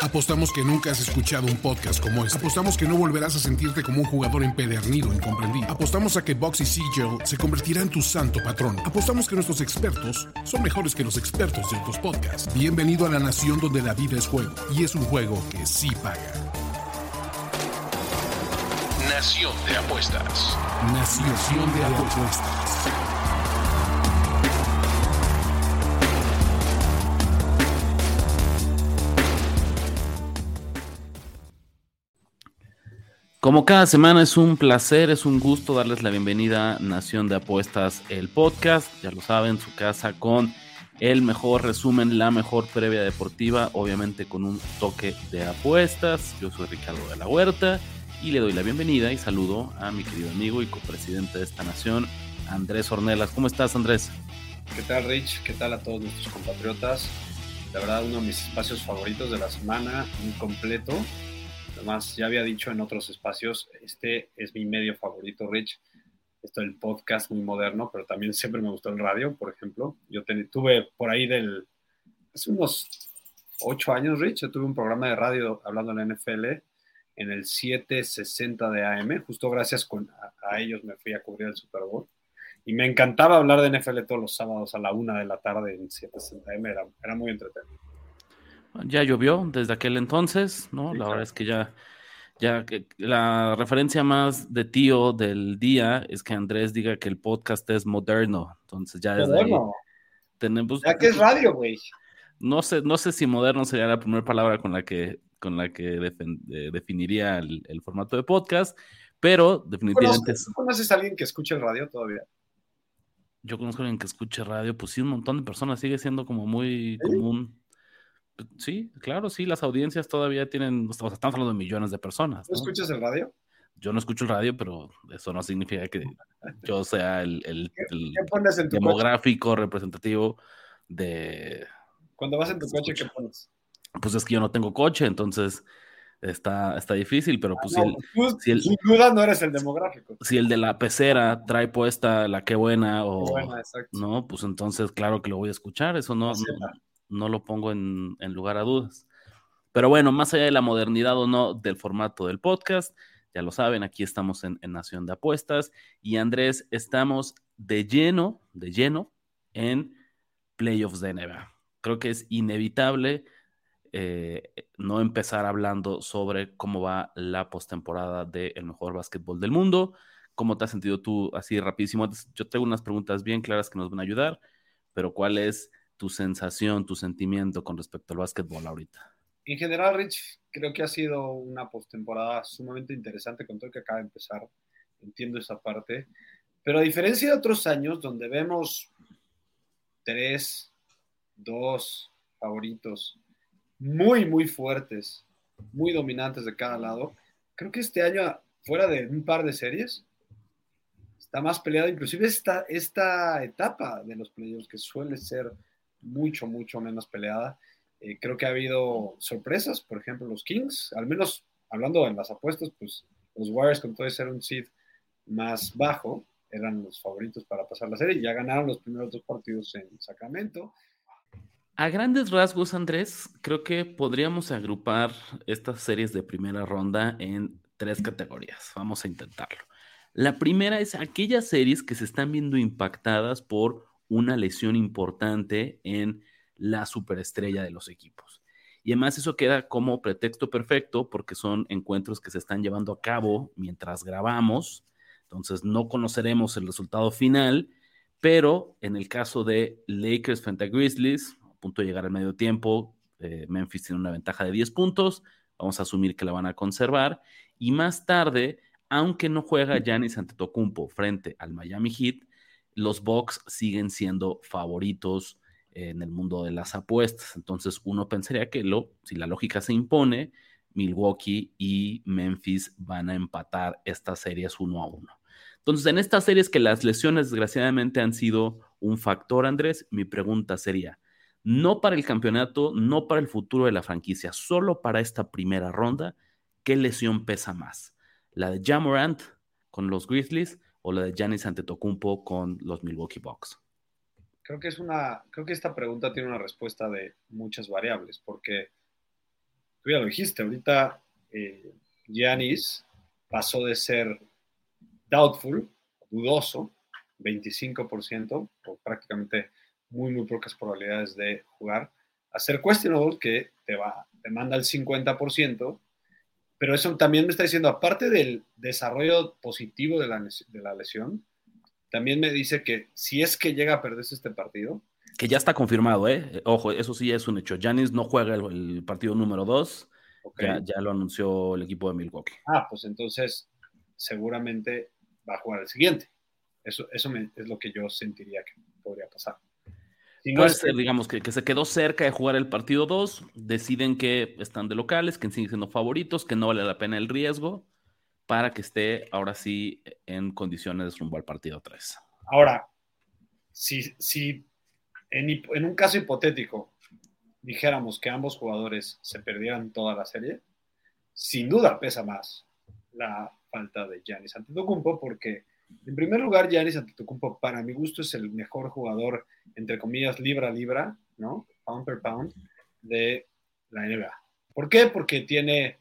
Apostamos que nunca has escuchado un podcast como este. Apostamos que no volverás a sentirte como un jugador empedernido, incomprendido. Apostamos a que Boxy Siegel se convertirá en tu santo patrón. Apostamos que nuestros expertos son mejores que los expertos de otros podcasts. Bienvenido a la nación donde la vida es juego y es un juego que sí paga. Nación de apuestas. Nación de apuestas. Como cada semana es un placer, es un gusto darles la bienvenida a Nación de Apuestas, el podcast. Ya lo saben, su casa con el mejor resumen, la mejor previa deportiva, obviamente con un toque de apuestas. Yo soy Ricardo de la Huerta y le doy la bienvenida y saludo a mi querido amigo y copresidente de esta nación, Andrés Ornelas. ¿Cómo estás, Andrés? ¿Qué tal, Rich? ¿Qué tal a todos nuestros compatriotas? La verdad, uno de mis espacios favoritos de la semana, muy completo Además, ya había dicho en otros espacios, este es mi medio favorito, Rich. Esto del podcast muy moderno, pero también siempre me gustó el radio, por ejemplo. Yo tuve por ahí del, hace unos ocho años, Rich, yo tuve un programa de radio hablando en la NFL en el 760 de AM. Justo gracias con, a, ellos me fui a cubrir el Super Bowl. Y me encantaba hablar de NFL todos los sábados a la una de la tarde en 760 AM. Era, era muy entretenido. Ya llovió desde aquel entonces, ¿no? la verdad es que ya, ya la referencia más de tío del día es que Andrés diga que el podcast es moderno. Entonces ya desde ahí tenemos. Ya que es radio, güey. No sé, no sé si moderno sería la primera palabra con la que, con la que eh, definiría el, formato de podcast, pero definitivamente. ¿Conoces, ¿Conoces a alguien que escuche el radio todavía? Yo conozco a alguien que escuche radio, pues sí, un montón de personas, sigue siendo como muy común. Sí, claro, sí, las audiencias todavía tienen, estamos hablando de millones de personas. ¿No, escuchas el radio? Yo no escucho el radio, pero eso no significa que yo sea el, el, demográfico representativo de... Cuando vas en tu coche, ¿qué pones? Pues es que yo no tengo coche, entonces está, está difícil, pero pues, ah, pues si, el, sin duda no eres el demográfico. Si el de la pecera trae puesta la qué buena o no, pues entonces claro que lo voy a escuchar, eso no, no lo pongo en, lugar a dudas. Pero bueno, más allá de la modernidad o no del formato del podcast, ya lo saben, aquí estamos en, Nación de Apuestas y Andrés, estamos de lleno, de lleno en playoffs de NBA. Creo que es inevitable eh, no empezar hablando sobre cómo va la postemporada del mejor básquetbol del mundo. ¿Cómo te has sentido tú así rapidísimo? Yo tengo unas preguntas bien claras que nos van a ayudar, pero ¿cuál es tu sensación, tu sentimiento con respecto al básquetbol ahorita? En general, Rich, creo que ha sido una postemporada sumamente interesante con todo lo que acaba de empezar. Entiendo esa parte. Pero a diferencia de otros años donde vemos tres, dos favoritos muy, muy fuertes, muy dominantes de cada lado, creo que este año, fuera de un par de series, está más peleada. Inclusive esta, esta etapa de los playoffs que suele ser mucho, mucho menos peleada. Eh, creo que ha habido sorpresas, por ejemplo, los Kings, al menos hablando en las apuestas, pues los Warriors con todo de ser un seed más bajo, eran los favoritos para pasar la serie ya ganaron los primeros dos partidos en Sacramento. A grandes rasgos, Andrés, creo que podríamos agrupar estas series de primera ronda en tres categorías. Vamos a intentarlo. La primera es aquellas series que se están viendo impactadas por una lesión importante en la superestrella de los equipos. Y además eso queda como pretexto perfecto porque son encuentros que se están llevando a cabo mientras grabamos, entonces no conoceremos el resultado final, pero en el caso de Lakers frente a Grizzlies, a punto de llegar al medio tiempo, eh, Memphis tiene una ventaja de 10 puntos, vamos a asumir que la van a conservar, y más tarde, aunque no juega Giannis Antetokounmpo frente al Miami Heat, los Bucks siguen siendo favoritos en el mundo de las apuestas. Entonces uno pensaría que lo, si la lógica se impone, Milwaukee y Memphis van a empatar estas series uno a uno. Entonces, en estas series que las lesiones desgraciadamente han sido un factor, Andrés, mi pregunta sería, no para el campeonato, no para el futuro de la franquicia, solo para esta primera ronda, ¿qué lesión pesa más? ¿La de Jamorant con los Grizzlies o la de Giannis Antetokounmpo con los Milwaukee Bucks? creo que es una, creo que esta pregunta tiene una respuesta de muchas variables, porque tú ya lo dijiste, ahorita eh, pasó de ser doubtful, dudoso, 25%, o prácticamente muy, muy pocas probabilidades de jugar, a ser questionable, que te, va, te manda el 50%, pero eso también me está diciendo, aparte del desarrollo positivo de la, de la lesión, también me dice que si es que llega a perderse este partido. Que ya está confirmado, ¿eh? Ojo, eso sí es un hecho. Janis no juega el, partido número 2. Ya, lo anunció el equipo de Milwaukee. Ah, pues entonces seguramente va a jugar el siguiente. Eso, eso es lo que yo sentiría que podría pasar. Digamos, que, que, se quedó cerca de jugar el partido 2, deciden que están de locales, que siguen siendo favoritos, que no vale la pena el riesgo para que esté ahora sí en condiciones rumbo al partido 3. Ahora, si, si en, en, un caso hipotético dijéramos que ambos jugadores se perdieran toda la serie, sin duda pesa más la falta de Giannis Antetokounmpo porque en primer lugar Giannis Antetokounmpo para mi gusto es el mejor jugador entre comillas libra a libra, ¿no? Pound per pound de la NBA. ¿Por qué? Porque tiene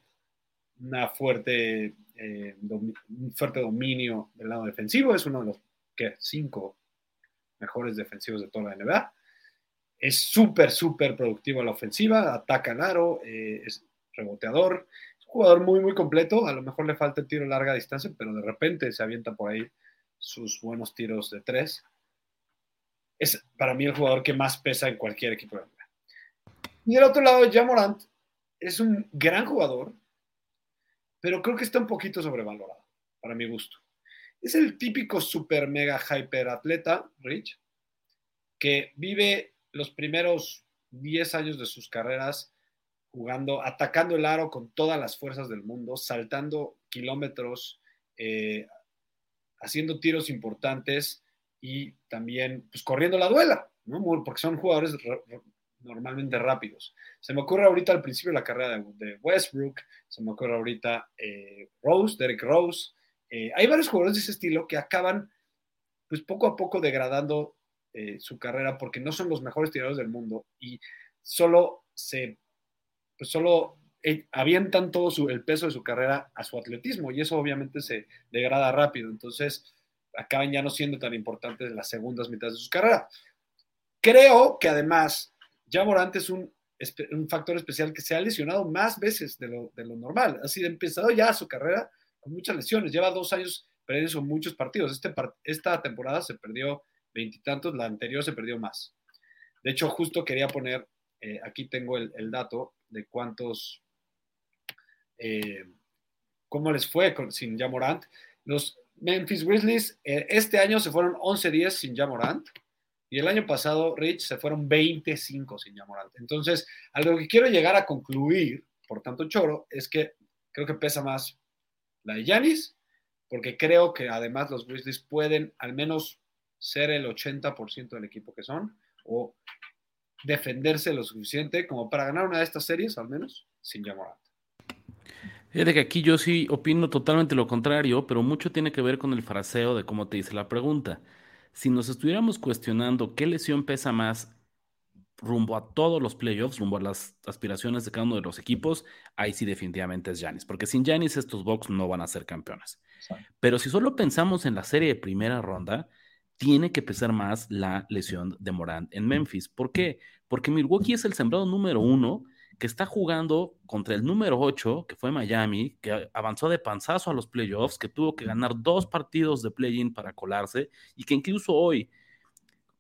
una fuerte eh, un fuerte dominio del lado defensivo, es uno de los cinco mejores defensivos de toda la NBA. Es súper, súper productivo a la ofensiva, ataca al aro, eh, es reboteador, jugador muy, muy completo. A lo mejor le falta el tiro a larga distancia, pero de repente se avienta por ahí sus buenos tiros de tres. Es para mí el jugador que más pesa en cualquier equipo. Y del otro lado, Jamorant es un gran jugador, pero creo que está un poquito sobrevalorado, para mi gusto. Es el típico super mega hyper atleta, Rich, que vive los primeros 10 años de sus carreras jugando, atacando el aro con todas las fuerzas del mundo, saltando kilómetros, eh, haciendo tiros importantes y también pues, corriendo la duela, ¿no? porque son jugadores normalmente rápidos. Se me ocurre ahorita al principio la carrera de, Westbrook, se me ocurre ahorita eh, Rose, Derek Rose. Eh, hay varios jugadores de ese estilo que acaban, pues poco a poco degradando su carrera porque no son los mejores tiradores del mundo y solo se, pues solo avientan todo su, el peso de su carrera a su atletismo y eso obviamente se degrada rápido. Entonces acaban ya no siendo tan importantes en las segundas mitades de su carrera. Creo que además ya Morant es un, un, factor especial que se ha lesionado más veces de lo, de lo normal. Ha sido empezado ya su carrera con muchas lesiones. Lleva dos años perdiendo muchos partidos. Este, esta temporada se perdió veintitantos, la anterior se perdió más. De hecho, justo quería poner, eh, aquí tengo el, dato de cuántos, eh, cómo les fue con, sin Jamorant. Los Memphis Grizzlies eh, este año se fueron 11-10 sin Jamorant. Y el año pasado, Rich, se fueron 25 sin Yamorant. Entonces, a lo que quiero llegar a concluir, por tanto choro, es que creo que pesa más la de Yanis, porque creo que además los Grizzlies pueden al menos ser el 80% del equipo que son, o defenderse lo suficiente como para ganar una de estas series, al menos, sin Yamorant. Fíjate que aquí yo sí opino totalmente lo contrario, pero mucho tiene que ver con el fraseo de cómo te dice la pregunta si nos estuviéramos cuestionando qué lesión pesa más rumbo a todos los playoffs, rumbo a las aspiraciones de cada uno de los equipos, ahí sí definitivamente es Janis, porque sin Janis estos Bucks no van a ser campeones. Pero si solo pensamos en la serie de primera ronda, tiene que pesar más la lesión de Morant en Memphis. ¿Por qué? Porque Milwaukee es el sembrado número uno que está jugando contra el número 8, que fue Miami, que avanzó de panzazo a los playoffs, que tuvo que ganar dos partidos de play-in para colarse, y que incluso hoy,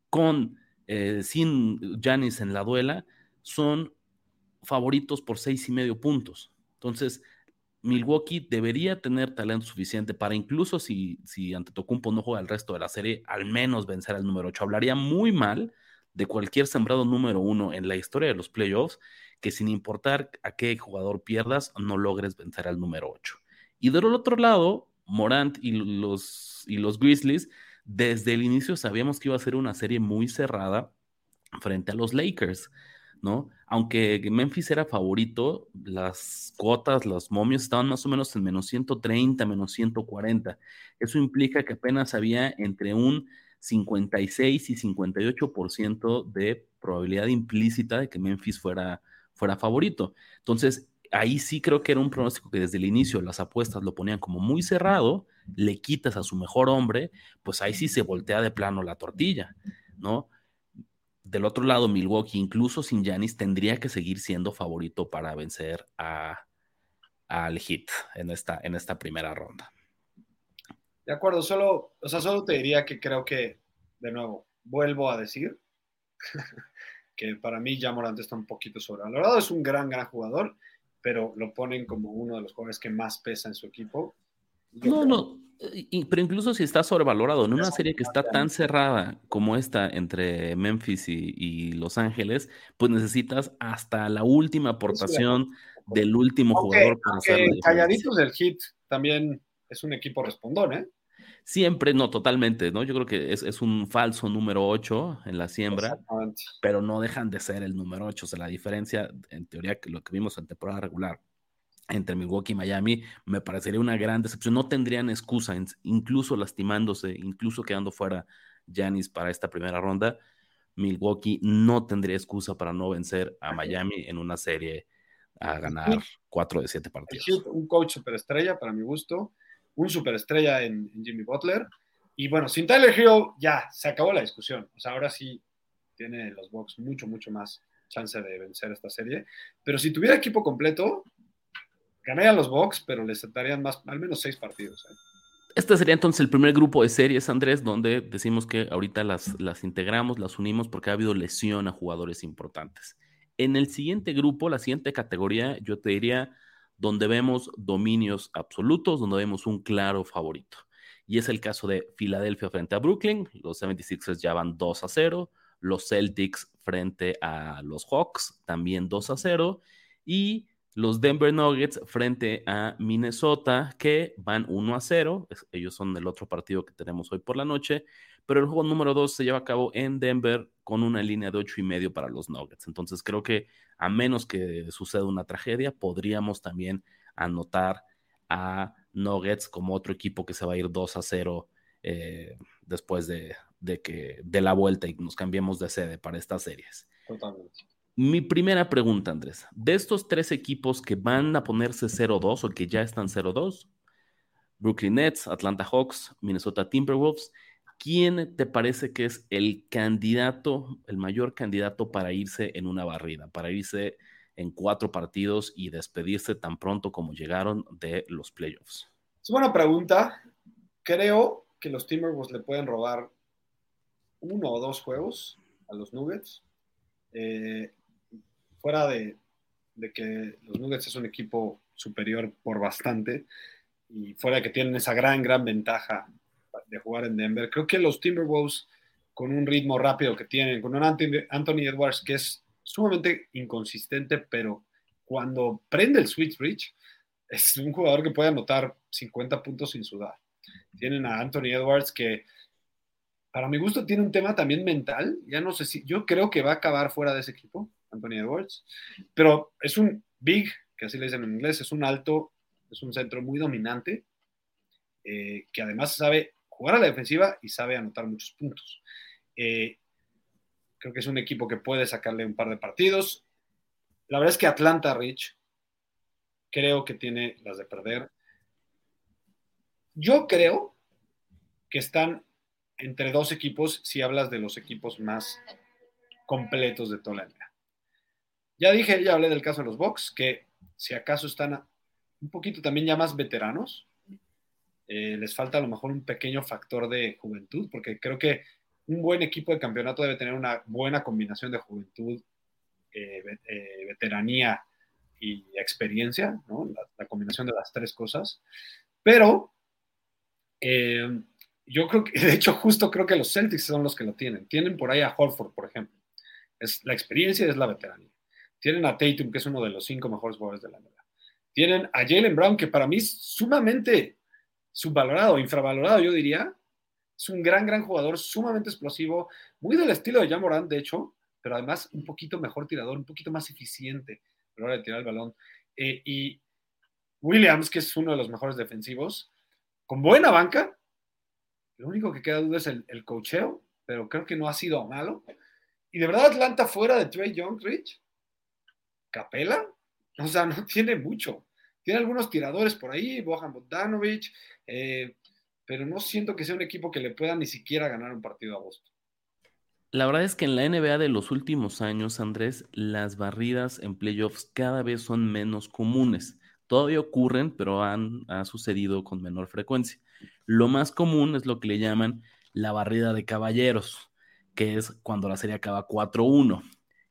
con eh, sin Janis en la duela, son favoritos por seis y medio puntos. Entonces, Milwaukee debería tener talento suficiente para incluso si, si ante Tocumpo no juega el resto de la serie, al menos vencer al número 8. Hablaría muy mal de cualquier sembrado número uno en la historia de los playoffs que sin importar a qué jugador pierdas, no logres vencer al número 8. Y del otro lado, Morant y los, y los Grizzlies, desde el inicio sabíamos que iba a ser una serie muy cerrada frente a los Lakers, ¿no? Aunque Memphis era favorito, las cuotas, los momios estaban más o menos en menos 130, menos 140. Eso implica que apenas había entre un 56 y 58% de probabilidad implícita de que Memphis fuera, fuera favorito. Entonces, ahí sí creo que era un pronóstico que desde el inicio las apuestas lo ponían como muy cerrado, le quitas a su mejor hombre, pues ahí sí se voltea de plano la tortilla, ¿no? Del otro lado, Milwaukee, incluso sin Yanis, tendría que seguir siendo favorito para vencer a, al Heat en esta, en esta primera ronda. De acuerdo, solo, o sea, solo te diría que creo que, de nuevo, vuelvo a decir que para mí ya Morant está un poquito sobrevalorado. Es un gran, gran jugador, pero lo ponen como uno de los jugadores que más pesa en su equipo. no, no, pero incluso si está sobrevalorado en una serie que está tan cerrada como esta entre Memphis y, Los Ángeles, pues necesitas hasta la última aportación del último jugador para hacer Calladitos del Hit también es un equipo respondón, ¿eh? Siempre, no, totalmente, ¿no? Yo creo que es, un falso número 8 en la siembra, pero no dejan de ser el número 8. O sea, la diferencia, en teoría, que lo que vimos en temporada regular entre Milwaukee y Miami, me parecería una gran decepción. No tendrían excusa, incluso lastimándose, incluso quedando fuera Giannis para esta primera ronda. Milwaukee no tendría excusa para no vencer a Miami en una serie a ganar 4 de 7 partidos. Un coach superestrella, para mi gusto un superestrella en, en Jimmy Butler. Y bueno, sin Tyler Hero ya se acabó la discusión. O sea, ahora sí tiene los Bucks mucho, mucho más chance de vencer esta serie. Pero si tuviera equipo completo, ganarían los Bucks, pero les darían más, al menos seis partidos. ¿eh? Este sería entonces el primer grupo de series, Andrés, donde decimos que ahorita las, las integramos, las unimos porque ha habido lesión a jugadores importantes. En el siguiente grupo, la siguiente categoría, yo te diría donde vemos dominios absolutos, donde vemos un claro favorito. Y es el caso de Filadelfia frente a Brooklyn. Los 76ers ya van 2 a 0. Los Celtics frente a los Hawks también 2 a 0. Y los Denver Nuggets frente a Minnesota que van 1 a 0. Ellos son el otro partido que tenemos hoy por la noche. Pero el juego número 2 se lleva a cabo en Denver con una línea de 8 y medio para los Nuggets. Entonces creo que a menos que suceda una tragedia, podríamos también anotar a Nuggets como otro equipo que se va a ir 2 a 0 eh, después de, que de la vuelta y nos cambiemos de sede para estas series. Totalmente. Mi primera pregunta, Andrés, de estos tres equipos que van a ponerse 0-2 o que ya están 0-2, Brooklyn Nets, Atlanta Hawks, Minnesota Timberwolves, ¿quién te parece que es el candidato, el mayor candidato para irse en una barrida, para irse en cuatro partidos y despedirse tan pronto como llegaron de los playoffs? Es buena pregunta. Creo que los Timberwolves le pueden robar uno o dos juegos a los Nuggets. Eh, fuera de, que los Nuggets es un equipo superior por bastante y fuera de que tienen esa gran, gran ventaja de jugar en Denver. Creo que los Timberwolves, con un ritmo rápido que tienen, con un Anthony Edwards que es sumamente inconsistente, pero cuando prende el switch bridge, es un jugador que puede anotar 50 puntos sin sudar. Tienen a Anthony Edwards que, para mi gusto, tiene un tema también mental. Ya no sé si, yo creo que va a acabar fuera de ese equipo, Anthony Edwards, pero es un big, que así le dicen en inglés, es un alto, es un centro muy dominante, eh, que además sabe jugar a la defensiva y sabe anotar muchos puntos. Eh, creo que es un equipo que puede sacarle un par de partidos. La verdad es que Atlanta Rich creo que tiene las de perder. Yo creo que están entre dos equipos si hablas de los equipos más completos de toda la liga. Ya dije, ya hablé del caso de los Bucks, que si acaso están un poquito también ya más veteranos, eh, les falta a lo mejor un pequeño factor de juventud, porque creo que un buen equipo de campeonato debe tener una buena combinación de juventud, eh, eh, veteranía y experiencia, ¿no? la, combinación de las tres cosas. Pero yo creo que, de hecho, justo creo que los Celtics son los que lo tienen. Tienen por ahí a Holford, por ejemplo. Es la experiencia es la veteranía. Tienen a Tatum, que es uno de los cinco mejores jugadores de la liga. Tienen a Jalen Brown, que para mí es sumamente subvalorado, infravalorado, yo diría. Es un gran, gran jugador, sumamente explosivo, muy del estilo de Jamorant, de hecho, pero además un poquito mejor tirador, un poquito más eficiente a la hora de tirar el balón. Eh, y Williams, que es uno de los mejores defensivos, con buena banca, Lo único que queda duda es el, el cocheo, pero creo que no ha sido malo. Y de verdad, Atlanta fuera de Trey Young, Rich, Capela, o sea, no tiene mucho. Tiene algunos tiradores por ahí, Bojan Bogdanovic, eh, pero no siento que sea un equipo que le pueda ni siquiera ganar un partido a Boston. La verdad es que en la NBA de los últimos años, Andrés, las barridas en playoffs cada vez son menos comunes. Todavía ocurren, pero han ha sucedido con menor frecuencia. Lo más común es lo que le llaman la barrida de caballeros, que es cuando la serie acaba 4-1,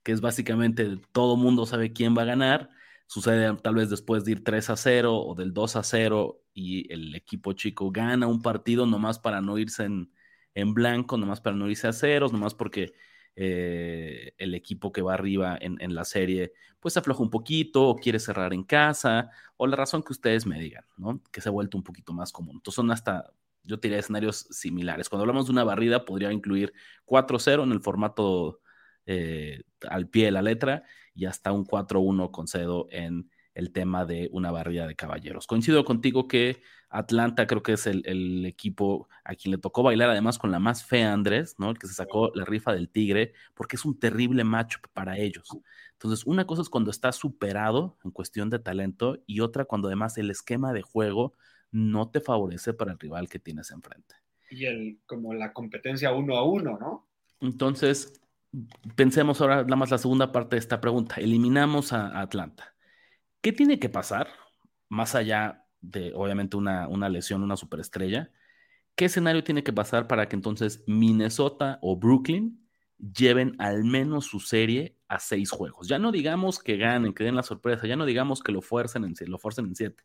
que es básicamente todo mundo sabe quién va a ganar. Sucede tal vez después de ir 3 a 0 o del 2 a 0 y el equipo chico gana un partido nomás para no irse en, en blanco, nomás para no irse a ceros, nomás porque eh, el equipo que va arriba en, la serie pues afloja un poquito o quiere cerrar en casa o la razón que ustedes me digan, ¿no? Que se ha vuelto un poquito más común. Entonces son hasta, yo diría, escenarios similares. Cuando hablamos de una barrida podría incluir 4-0 en el formato eh, al pie de la letra y hasta un 4-1 con cedo en el tema de una barrida de caballeros. Coincido contigo que Atlanta creo que es el, equipo a quien le tocó bailar además con la más fea Andrés, ¿no? El que se sacó la rifa del tigre, porque es un terrible match para ellos. Entonces, una cosa es cuando está superado en cuestión de talento y otra cuando además el esquema de juego no te favorece para el rival que tienes enfrente. Y el, como la competencia uno a uno, ¿no? Entonces, pensemos ahora nada más la segunda parte de esta pregunta. Eliminamos a Atlanta ¿Qué tiene que pasar, más allá de obviamente una, una lesión, una superestrella? ¿Qué escenario tiene que pasar para que entonces Minnesota o Brooklyn lleven al menos su serie a seis juegos? Ya no digamos que ganen, que den la sorpresa, ya no digamos que lo fuercen en, lo forcen en siete,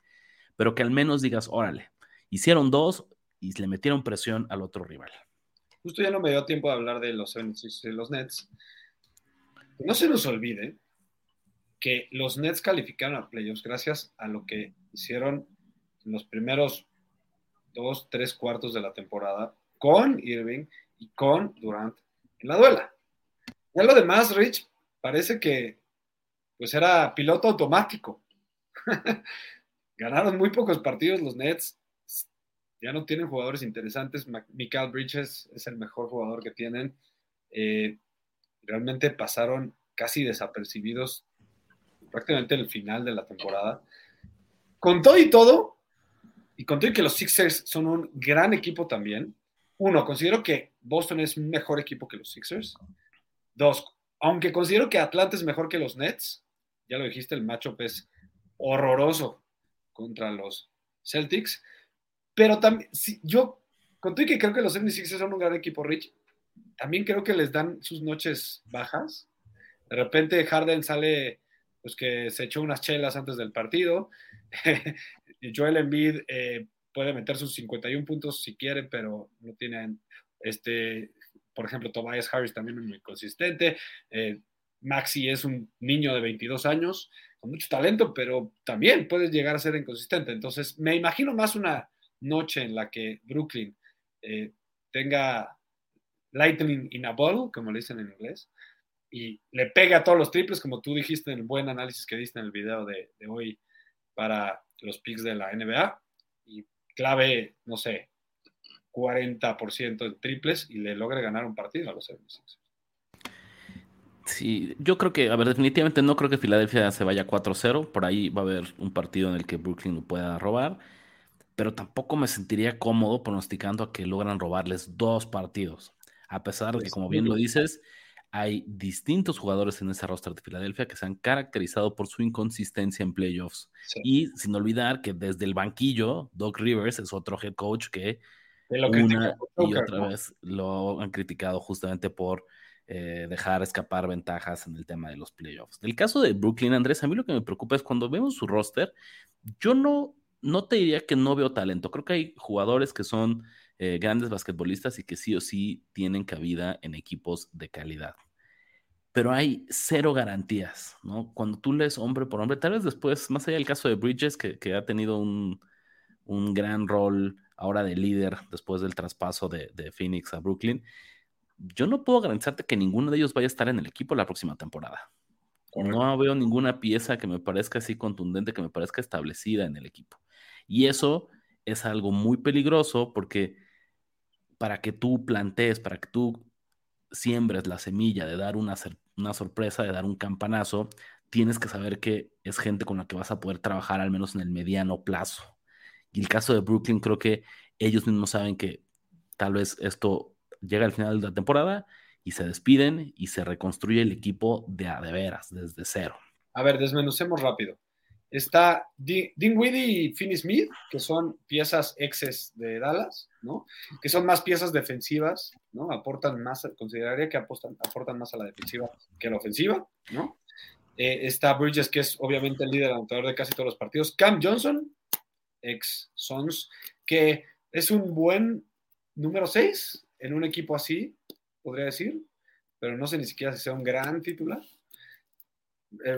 pero que al menos digas, órale, hicieron dos y le metieron presión al otro rival. Justo ya no me dio tiempo de hablar de los, los Nets. No se nos olvide que los Nets calificaron a playoffs gracias a lo que hicieron en los primeros dos, tres cuartos de la temporada con Irving y con Durant en la duela. Ya lo demás, Rich, parece que pues era piloto automático. Ganaron muy pocos partidos los Nets. Ya no tienen jugadores interesantes. Michael Bridges es el mejor jugador que tienen. Eh, realmente pasaron casi desapercibidos prácticamente el final de la temporada. Con todo y todo, y con todo y que los Sixers son un gran equipo también, uno, considero que Boston es un mejor equipo que los Sixers. Dos, aunque considero que Atlanta es mejor que los Nets, ya lo dijiste, el matchup es horroroso contra los Celtics, pero también, si, yo, con que creo que los 76ers son un gran equipo, Rich, también creo que les dan sus noches bajas. De repente Harden sale pues que se echó unas chelas antes del partido. Joel Embiid eh, puede meter sus 51 puntos si quiere, pero no tienen, este, por ejemplo, Tobias Harris también es muy consistente. Eh, Maxi es un niño de 22 años con mucho talento, pero también puede llegar a ser inconsistente. Entonces, me imagino más una noche en la que Brooklyn eh, tenga lightning in a bottle, como le dicen en inglés, y le pega a todos los triples, como tú dijiste en el buen análisis que diste en el video de, hoy para los picks de la NBA, y clave, no sé, 40% en triples y le logre ganar un partido a los 76 Sí, yo creo que, a ver, definitivamente no creo que Filadelfia se vaya 4-0. Por ahí va a haber un partido en el que Brooklyn lo pueda robar. Pero tampoco me sentiría cómodo pronosticando a que logran robarles dos partidos. A pesar de que, pues, como bien lo dices, hay distintos jugadores en ese roster de Filadelfia que se han caracterizado por su inconsistencia en playoffs. Y sin olvidar que desde el banquillo, Doc Rivers es otro head coach que una y otra vez lo han criticado justamente por eh, dejar escapar ventajas en el tema de los playoffs. El caso de Brooklyn, Andrés, a mí lo que me preocupa es cuando vemos su roster, yo no, no te diría que no veo talento. Creo que hay jugadores que son eh, grandes basquetbolistas y que sí o sí tienen cabida en equipos de calidad. Pero hay cero garantías, ¿no? Cuando tú lees hombre por hombre, tal vez después, más allá del caso de Bridges, que, ha tenido un, gran rol ahora de líder después del traspaso de, Phoenix a Brooklyn, yo no puedo garantizarte que ninguno de ellos vaya a estar en el equipo la próxima temporada. No veo ninguna pieza que me parezca así contundente, que me parezca establecida en el equipo. Y eso es algo muy peligroso porque para que tú plantees, para que tú siembres la semilla de dar una, sorpresa, de dar un campanazo, tienes que saber que es gente con la que vas a poder trabajar al menos en el mediano plazo. Y el caso de Brooklyn, creo que ellos mismos saben que tal vez esto llega al final de la temporada y se despiden y se reconstruye el equipo de a de veras, desde cero. A ver, desmenucemos rápido. Está Dinwiddie y Finney Smith, que son piezas exes de Dallas, ¿no? Que son más piezas defensivas, ¿no? Aportan más, consideraría que aportan, más a la defensiva que a la ofensiva, ¿no? Eh, está Bridges, que es obviamente el líder anotador de casi todos los partidos. Cam Johnson, ex Sons, que es un buen número 6 en un equipo así, podría decir, pero no sé ni siquiera si sea un gran titular. Eh,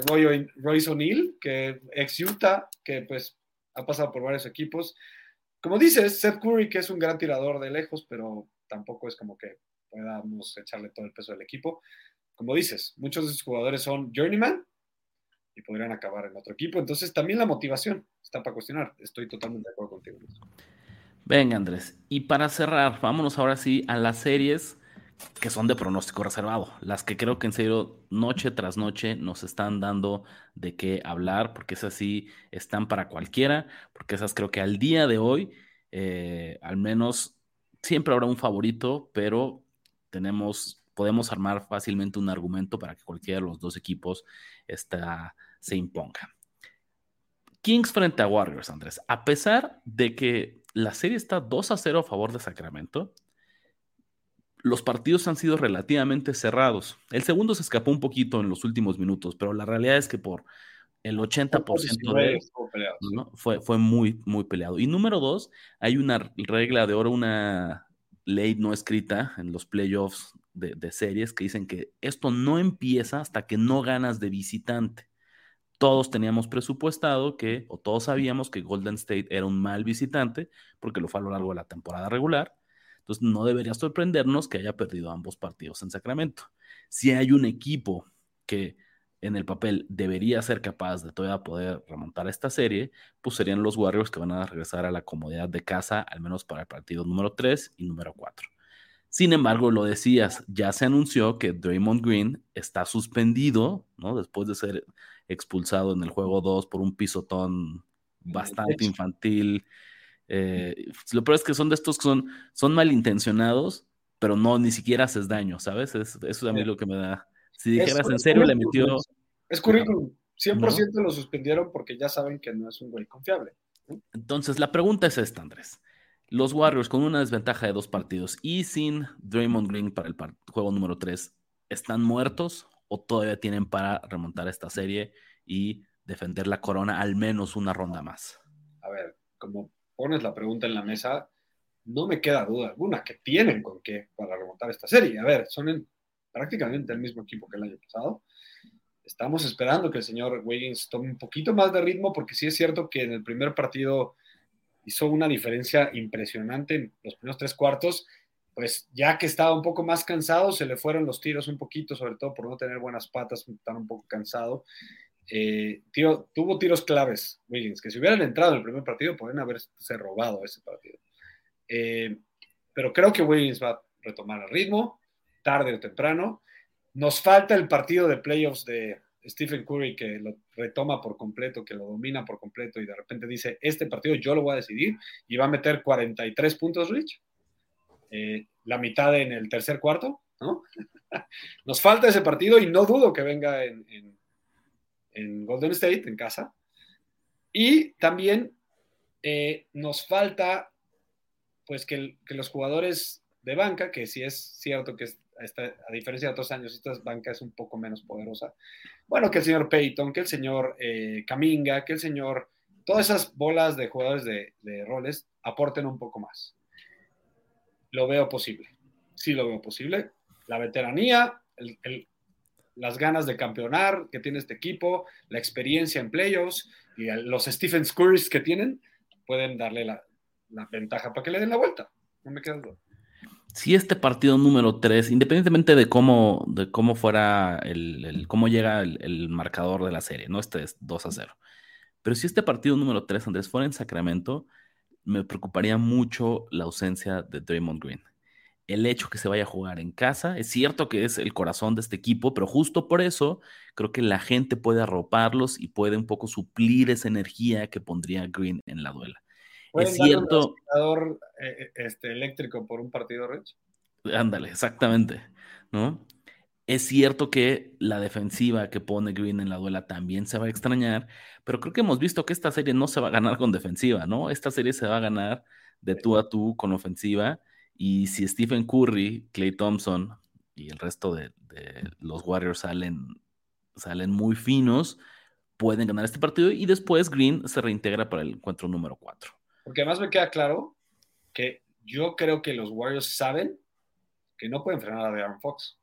Royce O'Neill, que ex Utah, que pues ha pasado por varios equipos. Como dices, Seth Curry, que es un gran tirador de lejos, pero tampoco es como que podamos echarle todo el peso del equipo. Como dices, muchos de esos jugadores son journeyman y podrían acabar en otro equipo. Entonces también la motivación está para cuestionar. Estoy totalmente de acuerdo contigo. Venga, Andrés. Y para cerrar, vámonos ahora sí a las series que son de pronóstico reservado, las que creo que en serio noche tras noche nos están dando de qué hablar, porque esas sí están para cualquiera, porque esas creo que al día de hoy, eh, al menos siempre habrá un favorito, pero tenemos, podemos armar fácilmente un argumento para que cualquiera de los dos equipos se imponga. Kings frente a Warriors, Andrés. A pesar de que la serie está 2 a 0 a favor de Sacramento, los partidos han sido relativamente cerrados. El segundo se escapó un poquito en los últimos minutos, pero la realidad es que por el 80% de fue, fue muy, muy peleado. Y número dos, hay una regla de oro, una ley no escrita en los playoffs de, de series que dicen que esto no empieza hasta que no ganas de visitante. Todos teníamos presupuestado que, o todos sabíamos que Golden State era un mal visitante, porque lo fue a lo largo de la temporada regular entonces, no debería sorprendernos que haya perdido ambos partidos en Sacramento. Si hay un equipo que en el papel debería ser capaz de todavía poder remontar esta serie, pues serían los Warriors que van a regresar a la comodidad de casa, al menos para el partido número 3 y número 4. Sin embargo, lo decías, ya se anunció que Draymond Green está suspendido, ¿no? Después de ser expulsado en el juego 2 por un pisotón bastante infantil eh, lo peor es que son de estos que son, son malintencionados, pero no, ni siquiera haces daño, ¿sabes? eso es a mí lo que me da. Si dijeras en serio, le metió. Es currículum. 100% lo suspendieron porque ya saben que no es un güey confiable. Entonces, la pregunta es esta, Andrés. Los Warriors con una desventaja de dos partidos y sin Draymond Green para el juego número 3, ¿están muertos o todavía tienen para remontar esta serie y defender la corona al menos una ronda más? A ver, como pones la pregunta en la mesa, no me queda duda alguna que tienen con qué para remontar esta serie. A ver, son prácticamente el mismo equipo que el año pasado. Estamos esperando que el señor Wiggins tome un poquito más de ritmo, porque sí es cierto que en el primer partido hizo una diferencia impresionante en los primeros tres cuartos. Pues ya que estaba un poco más cansado, se le fueron los tiros un poquito, sobre todo por no tener buenas patas, estar un poco cansado. Eh, tuvo tiros claves, Wiggins, que si hubieran entrado en el primer partido, podrían haberse robado ese partido. Eh, pero creo que Wiggins va a retomar el ritmo, tarde o temprano. Nos falta el partido de playoffs de Stephen Curry que lo retoma por completo, que lo domina por completo y de repente dice, este partido yo lo voy a decidir y va a meter 43 puntos, Rich. Eh, la mitad en el tercer cuarto, ¿no? Nos falta ese partido y no dudo que venga en en Golden State, en casa. Y también eh, nos falta, pues, que, los jugadores de banca, que sí es cierto que a diferencia de otros años, esta banca es un poco menos poderosa. Bueno, que el señor Peyton, que el señor eh, Kaminga, que el señor, todas esas bolas de jugadores de, roles aporten un poco más. Lo veo posible. Sí lo veo posible. La veteranía, el, las ganas de campeonar que tiene este equipo, la experiencia en playoffs y los Stephen Currys que tienen, pueden darle la, ventaja para que le den la vuelta. No me queda duda. Si este partido número 3, independientemente de cómo, de cómo fuera el, cómo llega el, marcador de la serie, no este es 2 a 0. Pero si este partido número 3, Andrés, fuera en Sacramento, me preocuparía mucho la ausencia de Draymond Green. El hecho que se vaya a jugar en casa. Es cierto que es el corazón de este equipo, pero justo por eso creo que la gente puede arroparlos y puede un poco suplir esa energía que pondría Green en la duela. Es cierto. Un eh, este, eléctrico por un partido, Rich? Ándale, exactamente. ¿no? Es cierto que la defensiva que pone Green en la duela también se va a extrañar, pero creo que hemos visto que esta serie no se va a ganar con defensiva, ¿no? Esta serie se va a ganar de tú a tú con ofensiva. Y si Stephen Curry, Clay Thompson y el resto de, los Warriors salen, salen muy finos, pueden ganar este partido y después Green se reintegra para el encuentro número 4. Porque además me queda claro que yo creo que los Warriors saben que no pueden frenar a Aaron Fox.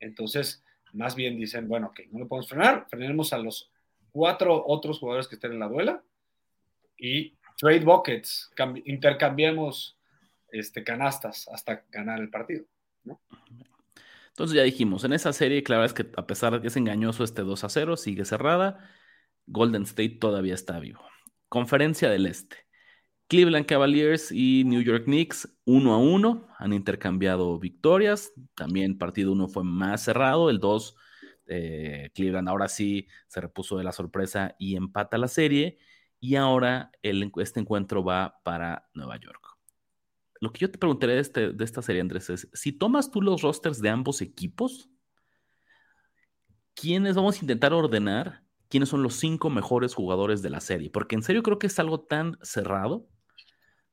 Entonces, más bien dicen, bueno, que no lo podemos frenar, frenemos a los cuatro otros jugadores que estén en la duela y trade buckets, intercambiemos este, canastas hasta ganar el partido. Entonces ya dijimos, en esa serie, claro es que a pesar de que es engañoso este 2 a 0, sigue cerrada, Golden State todavía está vivo. Conferencia del Este. Cleveland Cavaliers y New York Knicks, uno a uno, han intercambiado victorias. También partido uno fue más cerrado, el 2, eh, Cleveland ahora sí se repuso de la sorpresa y empata la serie. Y ahora este encuentro va para Nueva York. Lo que yo te preguntaré de, este, de esta serie, Andrés, es, si tomas tú los rosters de ambos equipos, ¿quiénes vamos a intentar ordenar? ¿Quiénes son los cinco mejores jugadores de la serie? Porque en serio creo que es algo tan cerrado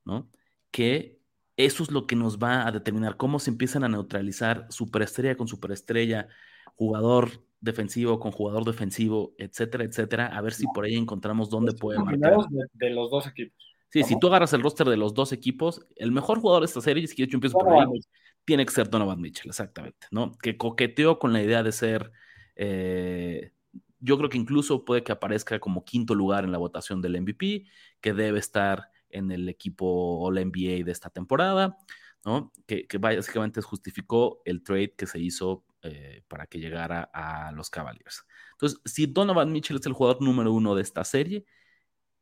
¿no? Que eso es lo que nos va a determinar cómo se empiezan a neutralizar superestrella con superestrella, jugador defensivo con jugador defensivo, etcétera, etcétera, a ver si por ahí encontramos dónde puede marcar. De, los dos equipos. Sí, si tú agarras el roster de los dos equipos, el mejor jugador de esta serie, si yo empiezo por ahí, tiene que ser Donovan Mitchell, exactamente, ¿no? Que coqueteó con la idea de ser, eh, yo creo que incluso puede que aparezca como quinto lugar en la votación del MVP, que debe estar en el equipo All NBA de esta temporada, ¿no? Que, básicamente justificó el trade que se hizo eh, para que llegara a los Cavaliers. Entonces, si Donovan Mitchell es el jugador número uno de esta serie,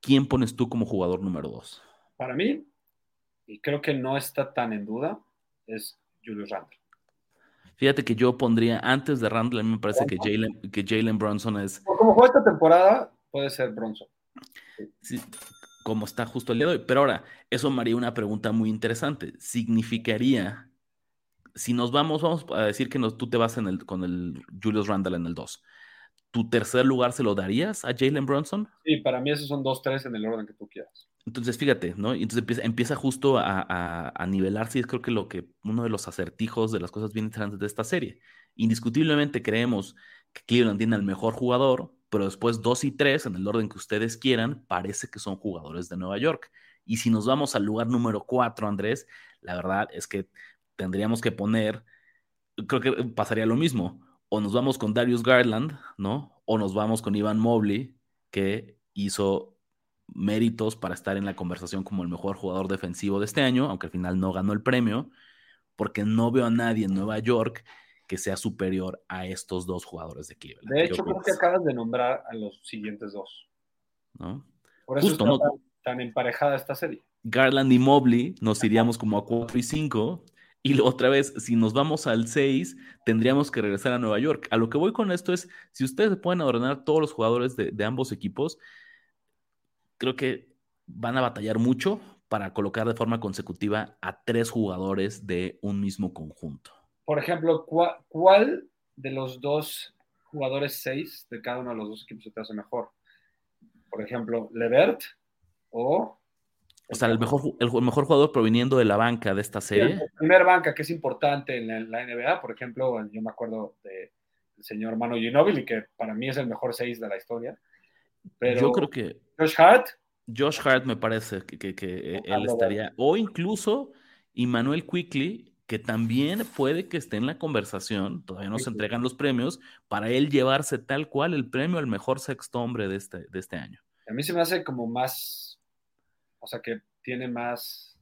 ¿quién pones tú como jugador número dos? Para mí, y creo que no está tan en duda, es Julius Randle. Fíjate que yo pondría antes de Randle, a mí me parece que Jalen, que Jalen Bronson es. Como juega esta temporada, puede ser Bronson. Sí, como está justo el día de hoy. Pero ahora, eso me haría una pregunta muy interesante. ¿Significaría, si nos vamos, vamos a decir que tú te vas en el, con el Julius Randall en el 2, ¿tu tercer lugar se lo darías a Jalen Bronson? Sí, para mí esos son dos, tres en el orden que tú quieras. Entonces, fíjate, ¿no? Entonces empieza, empieza justo a, a, nivelarse y es creo que lo que uno de los acertijos de las cosas bien interesantes de esta serie. Indiscutiblemente creemos que Cleveland tiene al mejor jugador, pero después dos y tres, en el orden que ustedes quieran, parece que son jugadores de Nueva York. Y si nos vamos al lugar número cuatro, Andrés, la verdad es que tendríamos que poner, creo que pasaría lo mismo, o nos vamos con Darius Garland, ¿no? O nos vamos con Ivan Mobley, que hizo méritos para estar en la conversación como el mejor jugador defensivo de este año, aunque al final no ganó el premio, porque no veo a nadie en Nueva York que sea superior a estos dos jugadores de Cleveland. De hecho, creo que acabas de nombrar a los siguientes dos. ¿No? Por eso está tan, emparejada esta serie. Garland y Mobley nos iríamos como a 4 y 5. Y otra vez, si nos vamos al 6, tendríamos que regresar a Nueva York. A lo que voy con esto es, si ustedes pueden ordenar todos los jugadores de, de ambos equipos, creo que van a batallar mucho para colocar de forma consecutiva a tres jugadores de un mismo conjunto por ejemplo, ¿cuál, de los dos jugadores seis de cada uno de los dos equipos se te hace mejor? Por ejemplo, Levert o... O sea, el mejor, el mejor jugador proviniendo de la banca de esta serie. La primera banca que es importante en la, NBA, por ejemplo, yo me acuerdo del señor Manu Ginobili, que para mí es el mejor seis de la historia. Pero yo creo que... Josh Hart. Josh Hart me parece que, él estaría, o incluso Emmanuel Quickly, que también puede que esté en la conversación, todavía no se entregan los premios, para él llevarse tal cual el premio al mejor sexto hombre de este, de este año. A mí se me hace como más, o sea, que tiene más,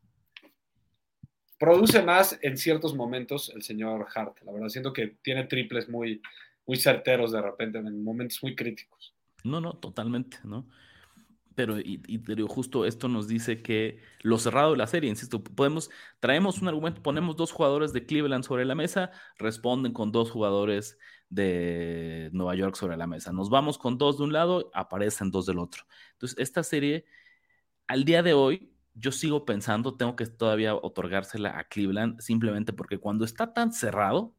produce más en ciertos momentos el señor Hart. La verdad, siento que tiene triples muy, muy certeros de repente, en momentos muy críticos. No, no, totalmente, ¿no? Pero y, justo esto nos dice que lo cerrado de la serie, insisto, podemos, traemos un argumento, ponemos dos jugadores de Cleveland sobre la mesa, responden con dos jugadores de Nueva York sobre la mesa. Nos vamos con dos de un lado, aparecen dos del otro. Entonces, esta serie, al día de hoy, yo sigo pensando, tengo que todavía otorgársela a Cleveland, simplemente porque cuando está tan cerrado,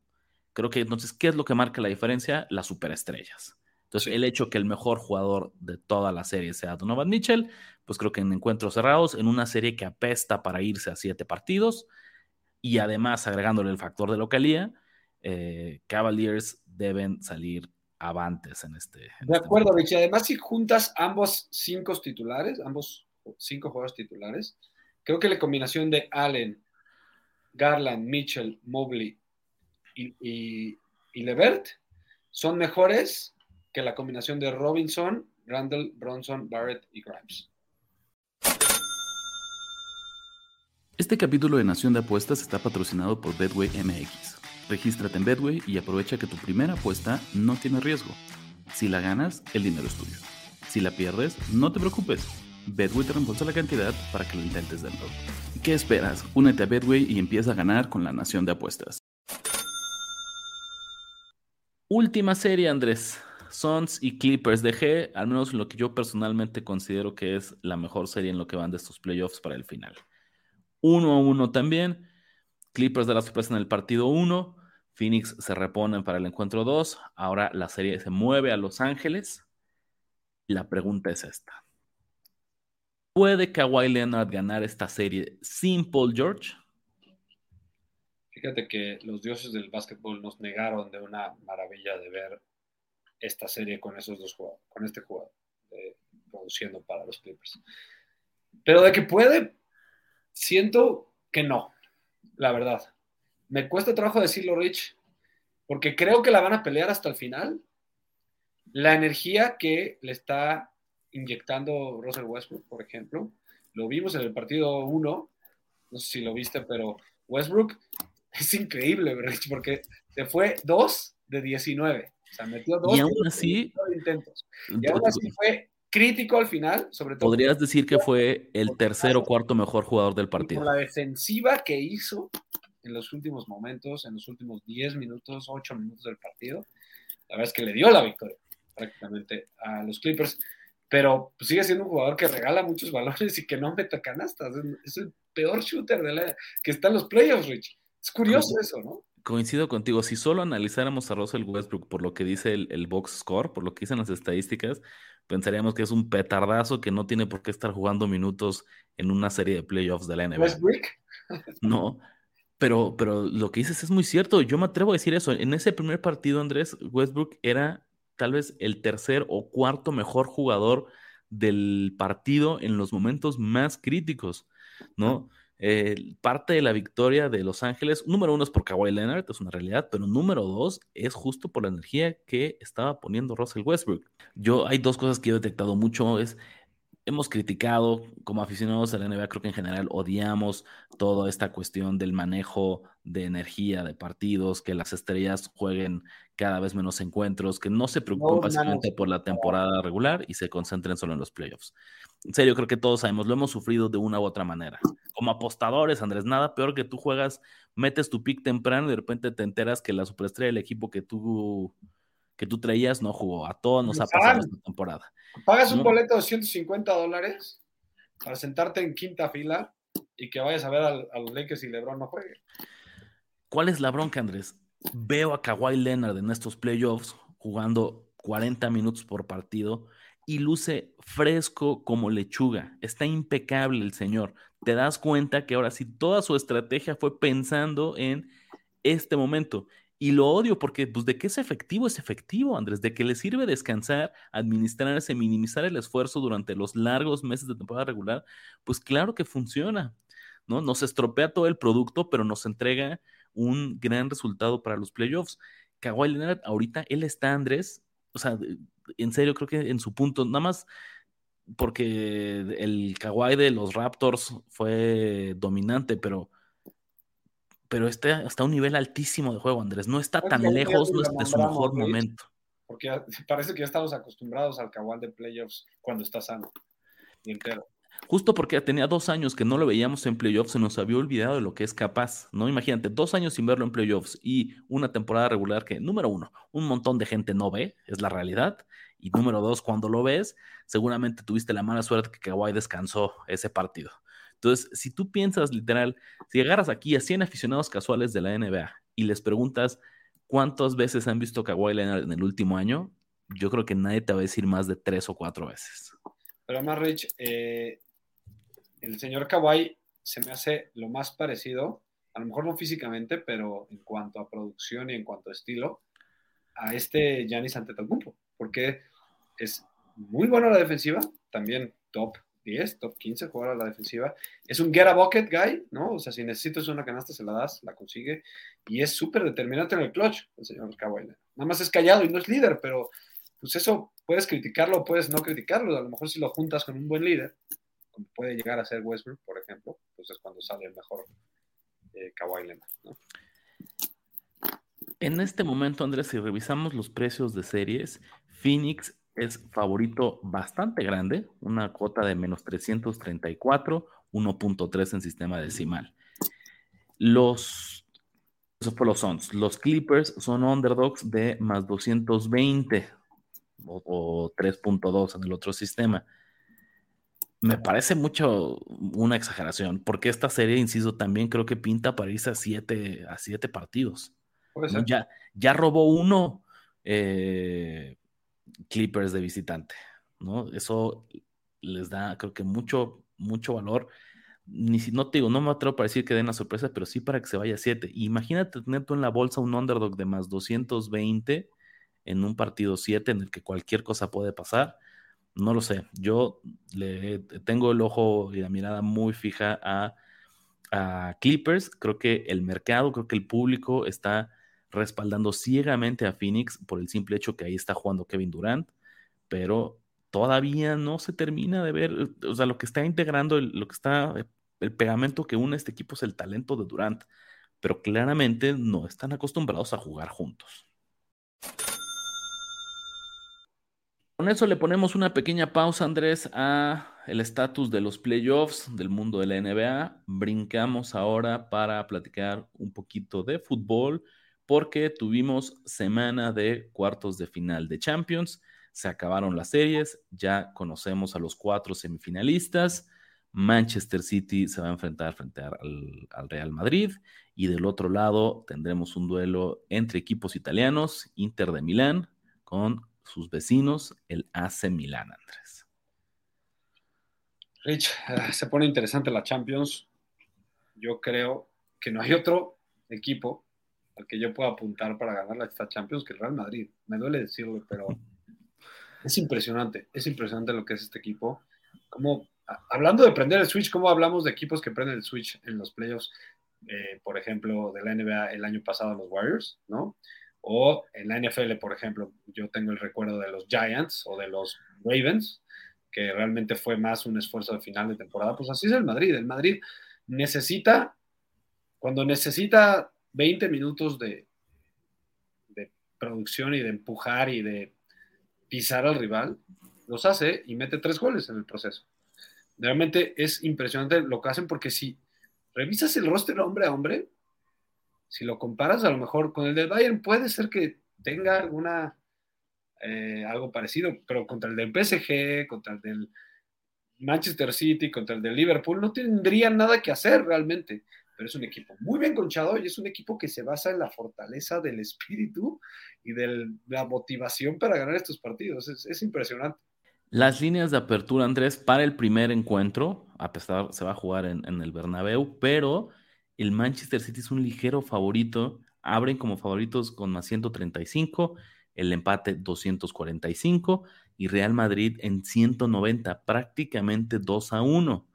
creo que entonces, ¿qué es lo que marca la diferencia? Las superestrellas. Entonces, el hecho que el mejor jugador de toda la serie sea Donovan Mitchell, pues creo que en encuentros cerrados, en una serie que apesta para irse a siete partidos, y además agregándole el factor de localía, eh, Cavaliers deben salir avantes en este. de este acuerdo, Rich. Además, si juntas ambos cinco titulares, ambos cinco jugadores titulares, creo que la combinación de Allen, Garland, Mitchell, Mobley y, y, Levert son mejores que la combinación de Robinson, Randall, Bronson, Barrett y Grimes. Este capítulo de Nación de Apuestas está patrocinado por Bedway MX. Regístrate en Bedway y aprovecha que tu primera apuesta no tiene riesgo. Si la ganas, el dinero es tuyo. Si la pierdes, no te preocupes. Bedway te reembolsa la cantidad para que lo intentes de nuevo. ¿Qué esperas? Únete a Bedway y empieza a ganar con la Nación de Apuestas. Última serie, Andrés. Suns y Clippers. Dejé, al menos lo que yo personalmente considero que es la mejor serie en lo que van de estos playoffs para el final. Uno a uno también. Clippers de la sorpresa en el partido 1. Phoenix se reponen para el encuentro 2. Ahora la serie se mueve a Los Ángeles. La pregunta es esta. ¿Puede Kawhi Leonard ganar esta serie sin Paul George? Fíjate que los dioses del básquetbol nos negaron de una maravilla de ver esta serie con esos dos jugadores, con este jugador, produciendo para los Clippers. Pero de que puede, siento que no, la verdad. Me cuesta trabajo decirlo, Rich, porque creo que la van a pelear hasta el final. La energía que le está inyectando Russell Westbrook, por ejemplo, lo vimos en el partido 1, no sé si lo viste, pero Westbrook es increíble, Rich, porque se fue 2 de 19 metió dos y aún así, intentos. Y aún así fue crítico al final, sobre todo. Podrías decir que fue el tercer o cuarto mejor jugador del partido. Por la defensiva que hizo en los últimos momentos, en los últimos 10 minutos, 8 minutos del partido, la verdad es que le dio la victoria prácticamente a los Clippers. Pero pues, sigue siendo un jugador que regala muchos valores y que no mete canastas. Es el peor shooter de la, que está en los playoffs, Rich. Es curioso eso, ¿no? Coincido contigo, si solo analizáramos a Russell Westbrook por lo que dice el, box score, por lo que dicen las estadísticas, pensaríamos que es un petardazo que no tiene por qué estar jugando minutos en una serie de playoffs de la NBA. ¿Westbrook? No, pero, pero lo que dices es muy cierto. Yo me atrevo a decir eso. En ese primer partido, Andrés, Westbrook era tal vez el tercer o cuarto mejor jugador del partido en los momentos más críticos, ¿no? Eh, parte de la victoria de Los Ángeles, número uno es por Kawhi Leonard, es una realidad, pero número dos es justo por la energía que estaba poniendo Russell Westbrook. Yo hay dos cosas que he detectado mucho, es hemos criticado como aficionados a la NBA, creo que en general odiamos toda esta cuestión del manejo de energía de partidos, que las estrellas jueguen cada vez menos encuentros, que no se preocupen básicamente por la temporada regular y se concentren solo en los playoffs. En serio, creo que todos sabemos, lo hemos sufrido de una u otra manera. Como apostadores, Andrés, nada peor que tú juegas, metes tu pick temprano y de repente te enteras que la superestrella del equipo que tú que tú traías no jugó. A todos nos ha pasado esta temporada. Pagas un boleto de 150 dólares para sentarte en quinta fila y que vayas a ver a, los Lakers y LeBron no juegue. ¿Cuál es la bronca, Andrés? Veo a Kawhi Leonard en estos playoffs jugando 40 minutos por partido y luce fresco como lechuga. Está impecable el señor. Te das cuenta que ahora sí toda su estrategia fue pensando en este momento. Y lo odio porque, pues, de qué es efectivo, es efectivo, Andrés, de que le sirve descansar, administrarse, minimizar el esfuerzo durante los largos meses de temporada regular, pues claro que funciona, ¿no? Nos estropea todo el producto, pero nos entrega un gran resultado para los playoffs. Kawhi Leonard, ahorita él está, Andrés, o sea, en serio, creo que en su punto, nada más porque el Kawhi de los Raptors fue dominante, pero pero está hasta un nivel altísimo de juego, Andrés. No está tan lejos de su mejor momento. Porque parece que ya estamos acostumbrados al cabal de playoffs cuando está sano. entero. Justo porque tenía dos años que no lo veíamos en playoffs, se nos había olvidado de lo que es capaz, ¿no? Imagínate, dos años sin verlo en playoffs y una temporada regular que, número uno, un montón de gente no ve, es la realidad. Y número dos, cuando lo ves, seguramente tuviste la mala suerte que Kawhi descansó ese partido. Entonces, si tú piensas literal, si agarras aquí a 100 aficionados casuales de la NBA y les preguntas cuántas veces han visto Kawhi en el último año, yo creo que nadie te va a decir más de tres o cuatro veces. Pero más, Rich, eh, el señor Kawhi se me hace lo más parecido, a lo mejor no físicamente, pero en cuanto a producción y en cuanto a estilo, a este Giannis Antetokounmpo, porque es muy bueno la defensiva, también top 10, top 15 jugador a la defensiva. Es un get a bucket guy, ¿no? O sea, si necesitas una canasta, se la das, la consigue. Y es súper determinante en el clutch, el señor Kawhi. Nada más es callado y no es líder, pero pues eso puedes criticarlo o puedes no criticarlo. A lo mejor si lo juntas con un buen líder, como puede llegar a ser Westbrook, por ejemplo, pues es cuando sale el mejor eh, Kawhi. En este momento, Andrés, si revisamos los precios de series, Phoenix es favorito bastante grande, una cuota de menos 334, 1.3 en sistema decimal. Los, eso fue los Suns. Los Clippers son underdogs de más 220 o, o 3.2 en el otro sistema. Me parece mucho una exageración, porque esta serie, insisto, también creo que pinta para irse a siete, a siete partidos. Ya, ya robó uno eh, Clippers de visitante, ¿no? Eso les da, creo que mucho, mucho valor. Ni si no te digo, no me atrevo para decir que den la sorpresa, pero sí para que se vaya a 7. Imagínate tener tú en la bolsa un underdog de más 220 en un partido 7 en el que cualquier cosa puede pasar. No lo sé. Yo le tengo el ojo y la mirada muy fija a, a Clippers. Creo que el mercado, creo que el público está respaldando ciegamente a Phoenix por el simple hecho que ahí está jugando Kevin Durant, pero todavía no se termina de ver, o sea, lo que está integrando, lo que está, el pegamento que une este equipo es el talento de Durant, pero claramente no están acostumbrados a jugar juntos. Con eso le ponemos una pequeña pausa, Andrés, a el estatus de los playoffs del mundo de la NBA. Brincamos ahora para platicar un poquito de fútbol porque tuvimos semana de cuartos de final de Champions, se acabaron las series, ya conocemos a los cuatro semifinalistas, Manchester City se va a enfrentar frente al, Real Madrid y del otro lado tendremos un duelo entre equipos italianos, Inter de Milán con sus vecinos, el AC Milán, Andrés. Rich, eh, se pone interesante la Champions. Yo creo que no hay otro equipo que yo pueda apuntar para ganar la esta Champions que el Real Madrid. Me duele decirlo, pero es impresionante, es impresionante lo que es este equipo. Como, hablando de prender el Switch, ¿cómo hablamos de equipos que prenden el Switch en los playoffs? Eh, por ejemplo, de la NBA el año pasado los Warriors, ¿no? O en la NFL, por ejemplo, yo tengo el recuerdo de los Giants o de los Ravens, que realmente fue más un esfuerzo de final de temporada. Pues así es el Madrid. El Madrid necesita, cuando necesita 20 minutos de, producción y de empujar y de pisar al rival, los hace y mete tres goles en el proceso. Realmente es impresionante lo que hacen porque si revisas el roster hombre a hombre, si lo comparas a lo mejor con el del Bayern, puede ser que tenga alguna eh, algo parecido, pero contra el del PSG, contra el del Manchester City, contra el del Liverpool, no tendrían nada que hacer realmente pero es un equipo muy bien conchado y es un equipo que se basa en la fortaleza del espíritu y de la motivación para ganar estos partidos. Es, impresionante. Las líneas de apertura, Andrés, para el primer encuentro, a pesar se va a jugar en, el Bernabéu, pero el Manchester City es un ligero favorito. Abren como favoritos con más 135, el empate 245 y Real Madrid en 190, prácticamente 2 a 1.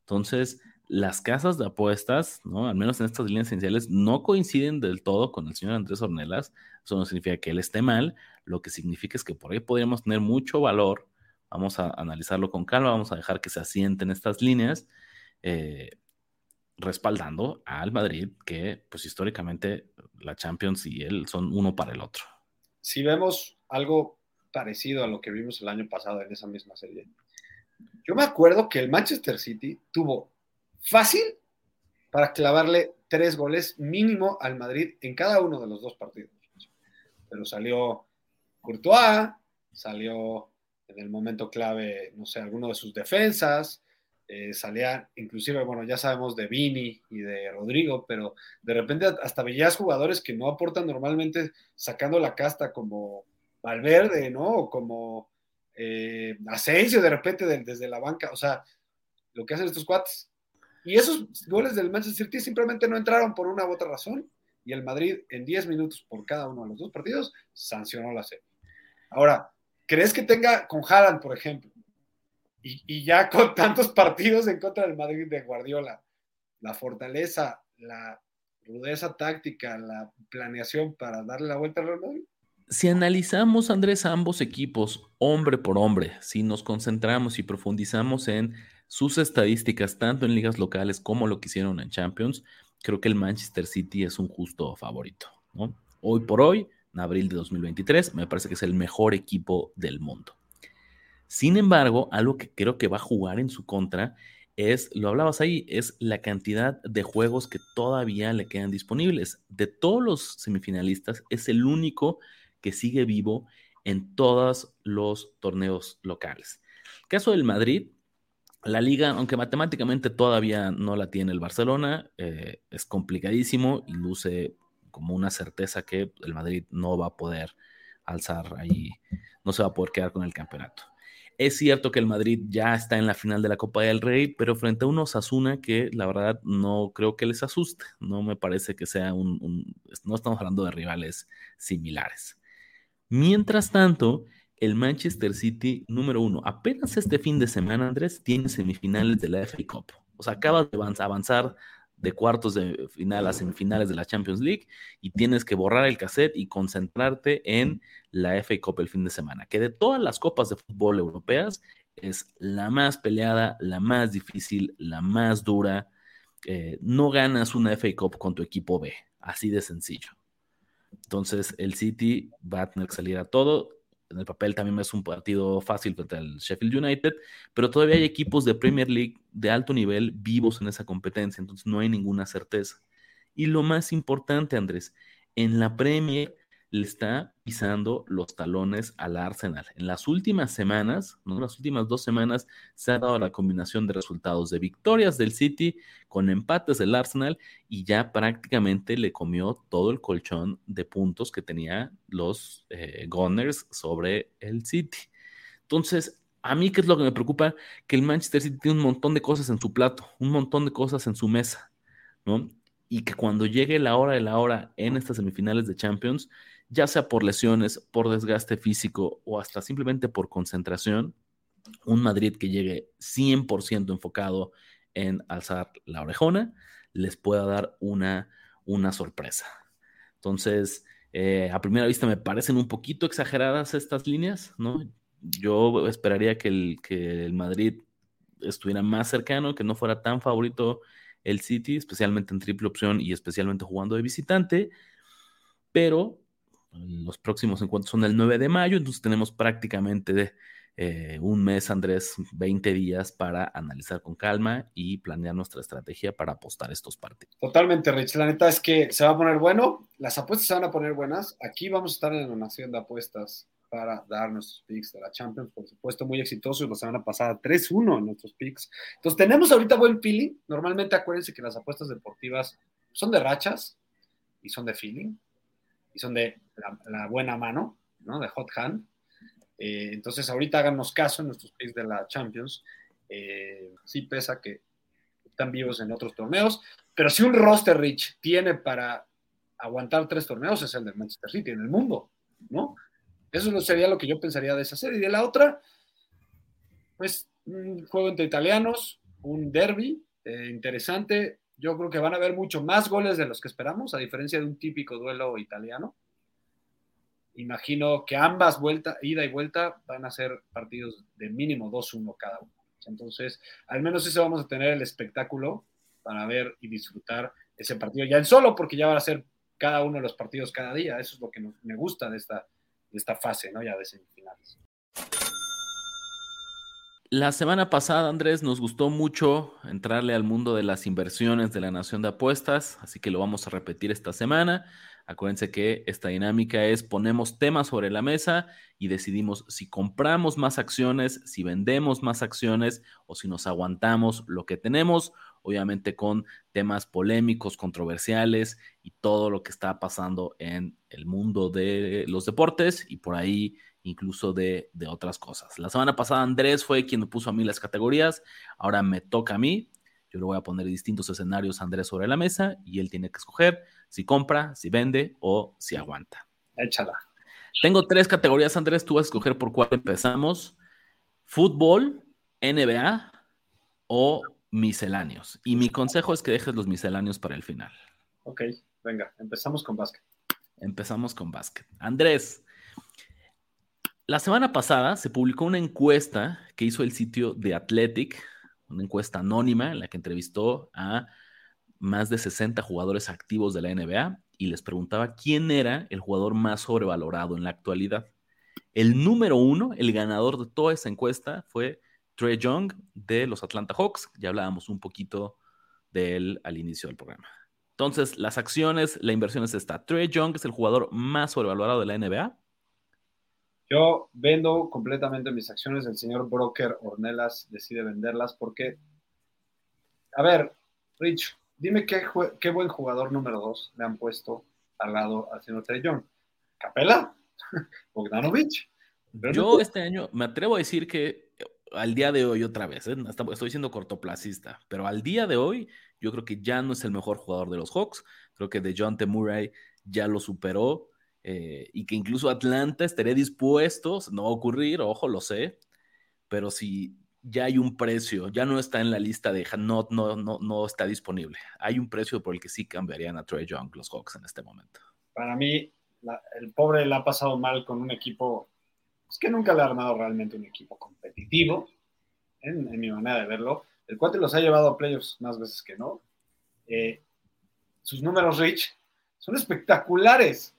Entonces, las casas de apuestas, ¿no? Al menos en estas líneas esenciales, no coinciden del todo con el señor Andrés Ornelas. Eso no significa que él esté mal, lo que significa es que por ahí podríamos tener mucho valor. Vamos a analizarlo con calma, vamos a dejar que se asienten estas líneas, eh, respaldando al Madrid, que pues históricamente la Champions y él son uno para el otro. Si vemos algo parecido a lo que vimos el año pasado en esa misma serie, Yo me acuerdo que el Manchester City tuvo fácil para clavarle tres goles mínimo al Madrid en cada uno de los dos partidos. Pero salió Courtois, salió en el momento clave, no sé, alguno de sus defensas, eh, salía, inclusive, bueno, ya sabemos de Vini y de Rodrigo, pero de repente hasta veías jugadores que no aportan normalmente sacando la casta como Valverde, ¿no? O como eh, Asensio de repente desde la banca, o sea, lo que hacen estos cuates. Y esos goles del Manchester City simplemente no entraron por una u otra razón, y el Madrid en 10 minutos por cada uno de los dos partidos sancionó la serie. Ahora, ¿crees que tenga con Haaland, por ejemplo, y, ya con tantos partidos en contra del Madrid de Guardiola, la fortaleza, la rudeza táctica, la planeación para darle la vuelta al Real Madrid? Si analizamos, Andrés, ambos equipos, hombre por hombre, si nos concentramos y profundizamos en sus estadísticas, tanto en ligas locales como lo que hicieron en Champions, creo que el Manchester City es un justo favorito. Hoy por hoy, en abril de 2023, me parece que es el mejor equipo del mundo. Sin embargo, algo que creo que va a jugar en su contra es, lo hablabas ahí, es la cantidad de juegos que todavía le quedan disponibles. De todos los semifinalistas, es el único que sigue vivo en todos los torneos locales. caso del Madrid, la liga, aunque matemáticamente todavía no la tiene el Barcelona, eh, es complicadísimo y luce como una certeza que el Madrid no va a poder alzar ahí, no se va a poder quedar con el campeonato. Es cierto que el Madrid ya está en la final de la Copa del Rey, pero frente a unos Asuna que la verdad no creo que les asuste. No me parece que sea un, un no estamos hablando de rivales similares. Mientras tanto, el Manchester City número uno, apenas este fin de semana, Andrés, tiene semifinales de la FA Cup. O sea, acabas de avanzar de cuartos de final a semifinales de la Champions League y tienes que borrar el cassette y concentrarte en la FA Cup el fin de semana, que de todas las copas de fútbol europeas es la más peleada, la más difícil, la más dura. Eh, no ganas una FA Cup con tu equipo B, así de sencillo. Entonces el City va a tener que salir a todo en el papel también es un partido fácil contra el Sheffield United, pero todavía hay equipos de Premier League de alto nivel vivos en esa competencia, entonces no hay ninguna certeza. Y lo más importante, Andrés, en la Premier le está pisando los talones al Arsenal. En las últimas semanas, ¿no? las últimas dos semanas, se ha dado la combinación de resultados de victorias del City con empates del Arsenal y ya prácticamente le comió todo el colchón de puntos que tenía los eh, Gunners sobre el City. Entonces, a mí, ¿qué es lo que me preocupa? Que el Manchester City tiene un montón de cosas en su plato, un montón de cosas en su mesa, ¿no? Y que cuando llegue la hora de la hora en estas semifinales de Champions, ya sea por lesiones, por desgaste físico o hasta simplemente por concentración, un Madrid que llegue 100% enfocado en alzar la orejona, les pueda dar una, una sorpresa. Entonces, eh, a primera vista me parecen un poquito exageradas estas líneas, ¿no? Yo esperaría que el, que el Madrid estuviera más cercano, que no fuera tan favorito el City, especialmente en triple opción y especialmente jugando de visitante, pero los próximos encuentros son el 9 de mayo, entonces tenemos prácticamente eh, un mes, Andrés, 20 días para analizar con calma y planear nuestra estrategia para apostar estos partidos. Totalmente, Rich. La neta es que se va a poner bueno, las apuestas se van a poner buenas. Aquí vamos a estar en la nación de apuestas para dar nuestros picks de la Champions, por supuesto, muy exitosos la semana pasada, 3-1 en nuestros picks. Entonces, tenemos ahorita buen feeling. Normalmente acuérdense que las apuestas deportivas son de rachas y son de feeling y son de la, buena mano, ¿no? De hot hand. Eh, entonces, ahorita háganos caso en nuestros picks de la Champions. Eh, sí pesa que están vivos en otros torneos, pero si un roster rich tiene para aguantar tres torneos es el de Manchester City en el mundo, ¿no? Eso sería lo que yo pensaría de esa serie. Y de la otra, pues un juego entre italianos, un derby eh, interesante. Yo creo que van a haber mucho más goles de los que esperamos, a diferencia de un típico duelo italiano. Imagino que ambas vueltas, ida y vuelta, van a ser partidos de mínimo 2-1 cada uno. Entonces, al menos ese vamos a tener el espectáculo para ver y disfrutar ese partido ya en solo, porque ya va a ser cada uno de los partidos cada día. Eso es lo que me gusta de esta, de esta fase, ¿no? Ya de semifinales. La semana pasada, Andrés, nos gustó mucho entrarle al mundo de las inversiones de la Nación de Apuestas, así que lo vamos a repetir esta semana. Acuérdense que esta dinámica es ponemos temas sobre la mesa y decidimos si compramos más acciones, si vendemos más acciones o si nos aguantamos lo que tenemos, obviamente con temas polémicos, controversiales y todo lo que está pasando en el mundo de los deportes y por ahí incluso de, otras cosas. La semana pasada Andrés fue quien me puso a mí las categorías, ahora me toca a mí. Yo le voy a poner distintos escenarios a Andrés sobre la mesa y él tiene que escoger si compra, si vende o si aguanta. Échala. Tengo tres categorías, Andrés, tú vas a escoger por cuál empezamos. Fútbol, NBA o misceláneos. Y mi consejo es que dejes los misceláneos para el final. Ok, venga, empezamos con básquet. Empezamos con básquet. Andrés, la semana pasada se publicó una encuesta que hizo el sitio de Athletic, una encuesta anónima en la que entrevistó a más de 60 jugadores activos de la NBA y les preguntaba quién era el jugador más sobrevalorado en la actualidad. El número uno, el ganador de toda esa encuesta fue Trey Young de los Atlanta Hawks. Ya hablábamos un poquito de él al inicio del programa. Entonces, las acciones, la inversión es esta. Trey Young es el jugador más sobrevalorado de la NBA. Yo vendo completamente mis acciones. El señor broker Ornelas decide venderlas porque, a ver, Rich, dime qué, qué buen jugador número dos le han puesto al lado al señor Young. ¿Capela? ¿Bogdanovich? Yo este año me atrevo a decir que al día de hoy otra vez, ¿eh? estoy siendo cortoplacista, pero al día de hoy yo creo que ya no es el mejor jugador de los Hawks, creo que de John T. Murray ya lo superó eh, y que incluso Atlanta estaría dispuesto, no va a ocurrir, ojo, lo sé, pero si ya hay un precio, ya no está en la lista de no, no, no, no está disponible, hay un precio por el que sí cambiarían a Trey Young los Hawks en este momento. Para mí, el pobre le ha pasado mal con un equipo es que nunca le ha armado realmente un equipo competitivo, en, mi manera de verlo. El cuate los ha llevado a playoffs más veces que no. Eh, sus números, Rich, son espectaculares.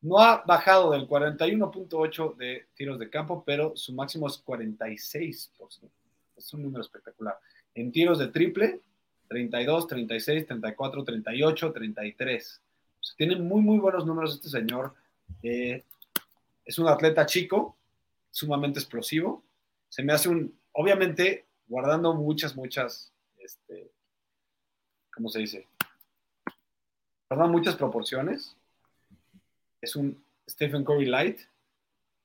No ha bajado del 41.8 de tiros de campo, pero su máximo es 46%. Es un número espectacular. En tiros de triple, 32, 36, 34, 38, 33. tiene muy, muy buenos números este señor. Eh, es un atleta chico, sumamente explosivo. Se me hace un, obviamente, guardando muchas, muchas, este, ¿cómo se dice? Guardando muchas proporciones. Es un Stephen Curry Light,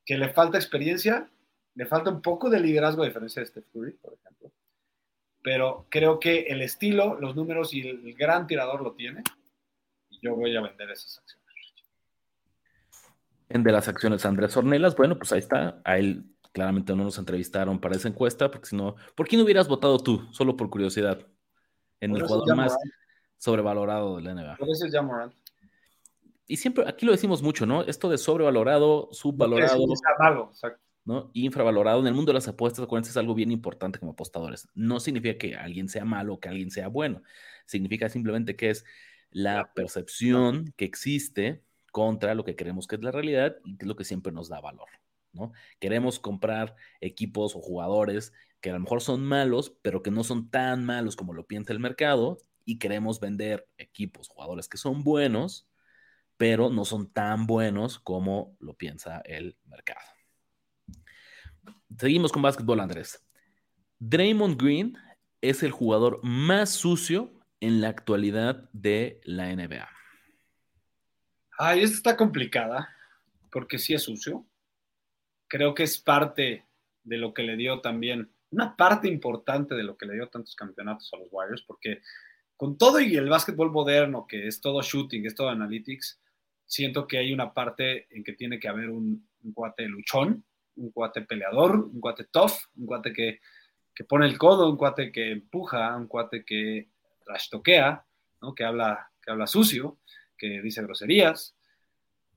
que le falta experiencia, le falta un poco de liderazgo a diferencia de Stephen Curry, por ejemplo. Pero creo que el estilo, los números y el gran tirador lo tiene. Y yo voy a vender esas acciones de las acciones Andrés Ornelas, bueno, pues ahí está, a él claramente no nos entrevistaron para esa encuesta, porque si no, ¿por qué no hubieras votado tú, solo por curiosidad, en el jugador más sobrevalorado de la NBA? Por eso es Jamorant. Y siempre, aquí lo decimos mucho, ¿no? Esto de sobrevalorado, subvalorado, ¿no? infravalorado, en el mundo de las apuestas, acuérdense, es algo bien importante como apostadores. No significa que alguien sea malo o que alguien sea bueno, significa simplemente que es la percepción que existe contra lo que creemos que es la realidad y que es lo que siempre nos da valor. ¿no? Queremos comprar equipos o jugadores que a lo mejor son malos, pero que no son tan malos como lo piensa el mercado, y queremos vender equipos, jugadores que son buenos, pero no son tan buenos como lo piensa el mercado. Seguimos con básquetbol, Andrés. Draymond Green es el jugador más sucio en la actualidad de la NBA. Ay, esta está complicada, porque sí es sucio. Creo que es parte de lo que le dio también, una parte importante de lo que le dio tantos campeonatos a los Warriors, porque con todo y el básquetbol moderno, que es todo shooting, es todo analytics, siento que hay una parte en que tiene que haber un, cuate luchón, un cuate peleador, un cuate tough, un cuate que, que pone el codo, un cuate que empuja, un cuate que rastoquea, ¿no? que, habla, que habla sucio que dice groserías.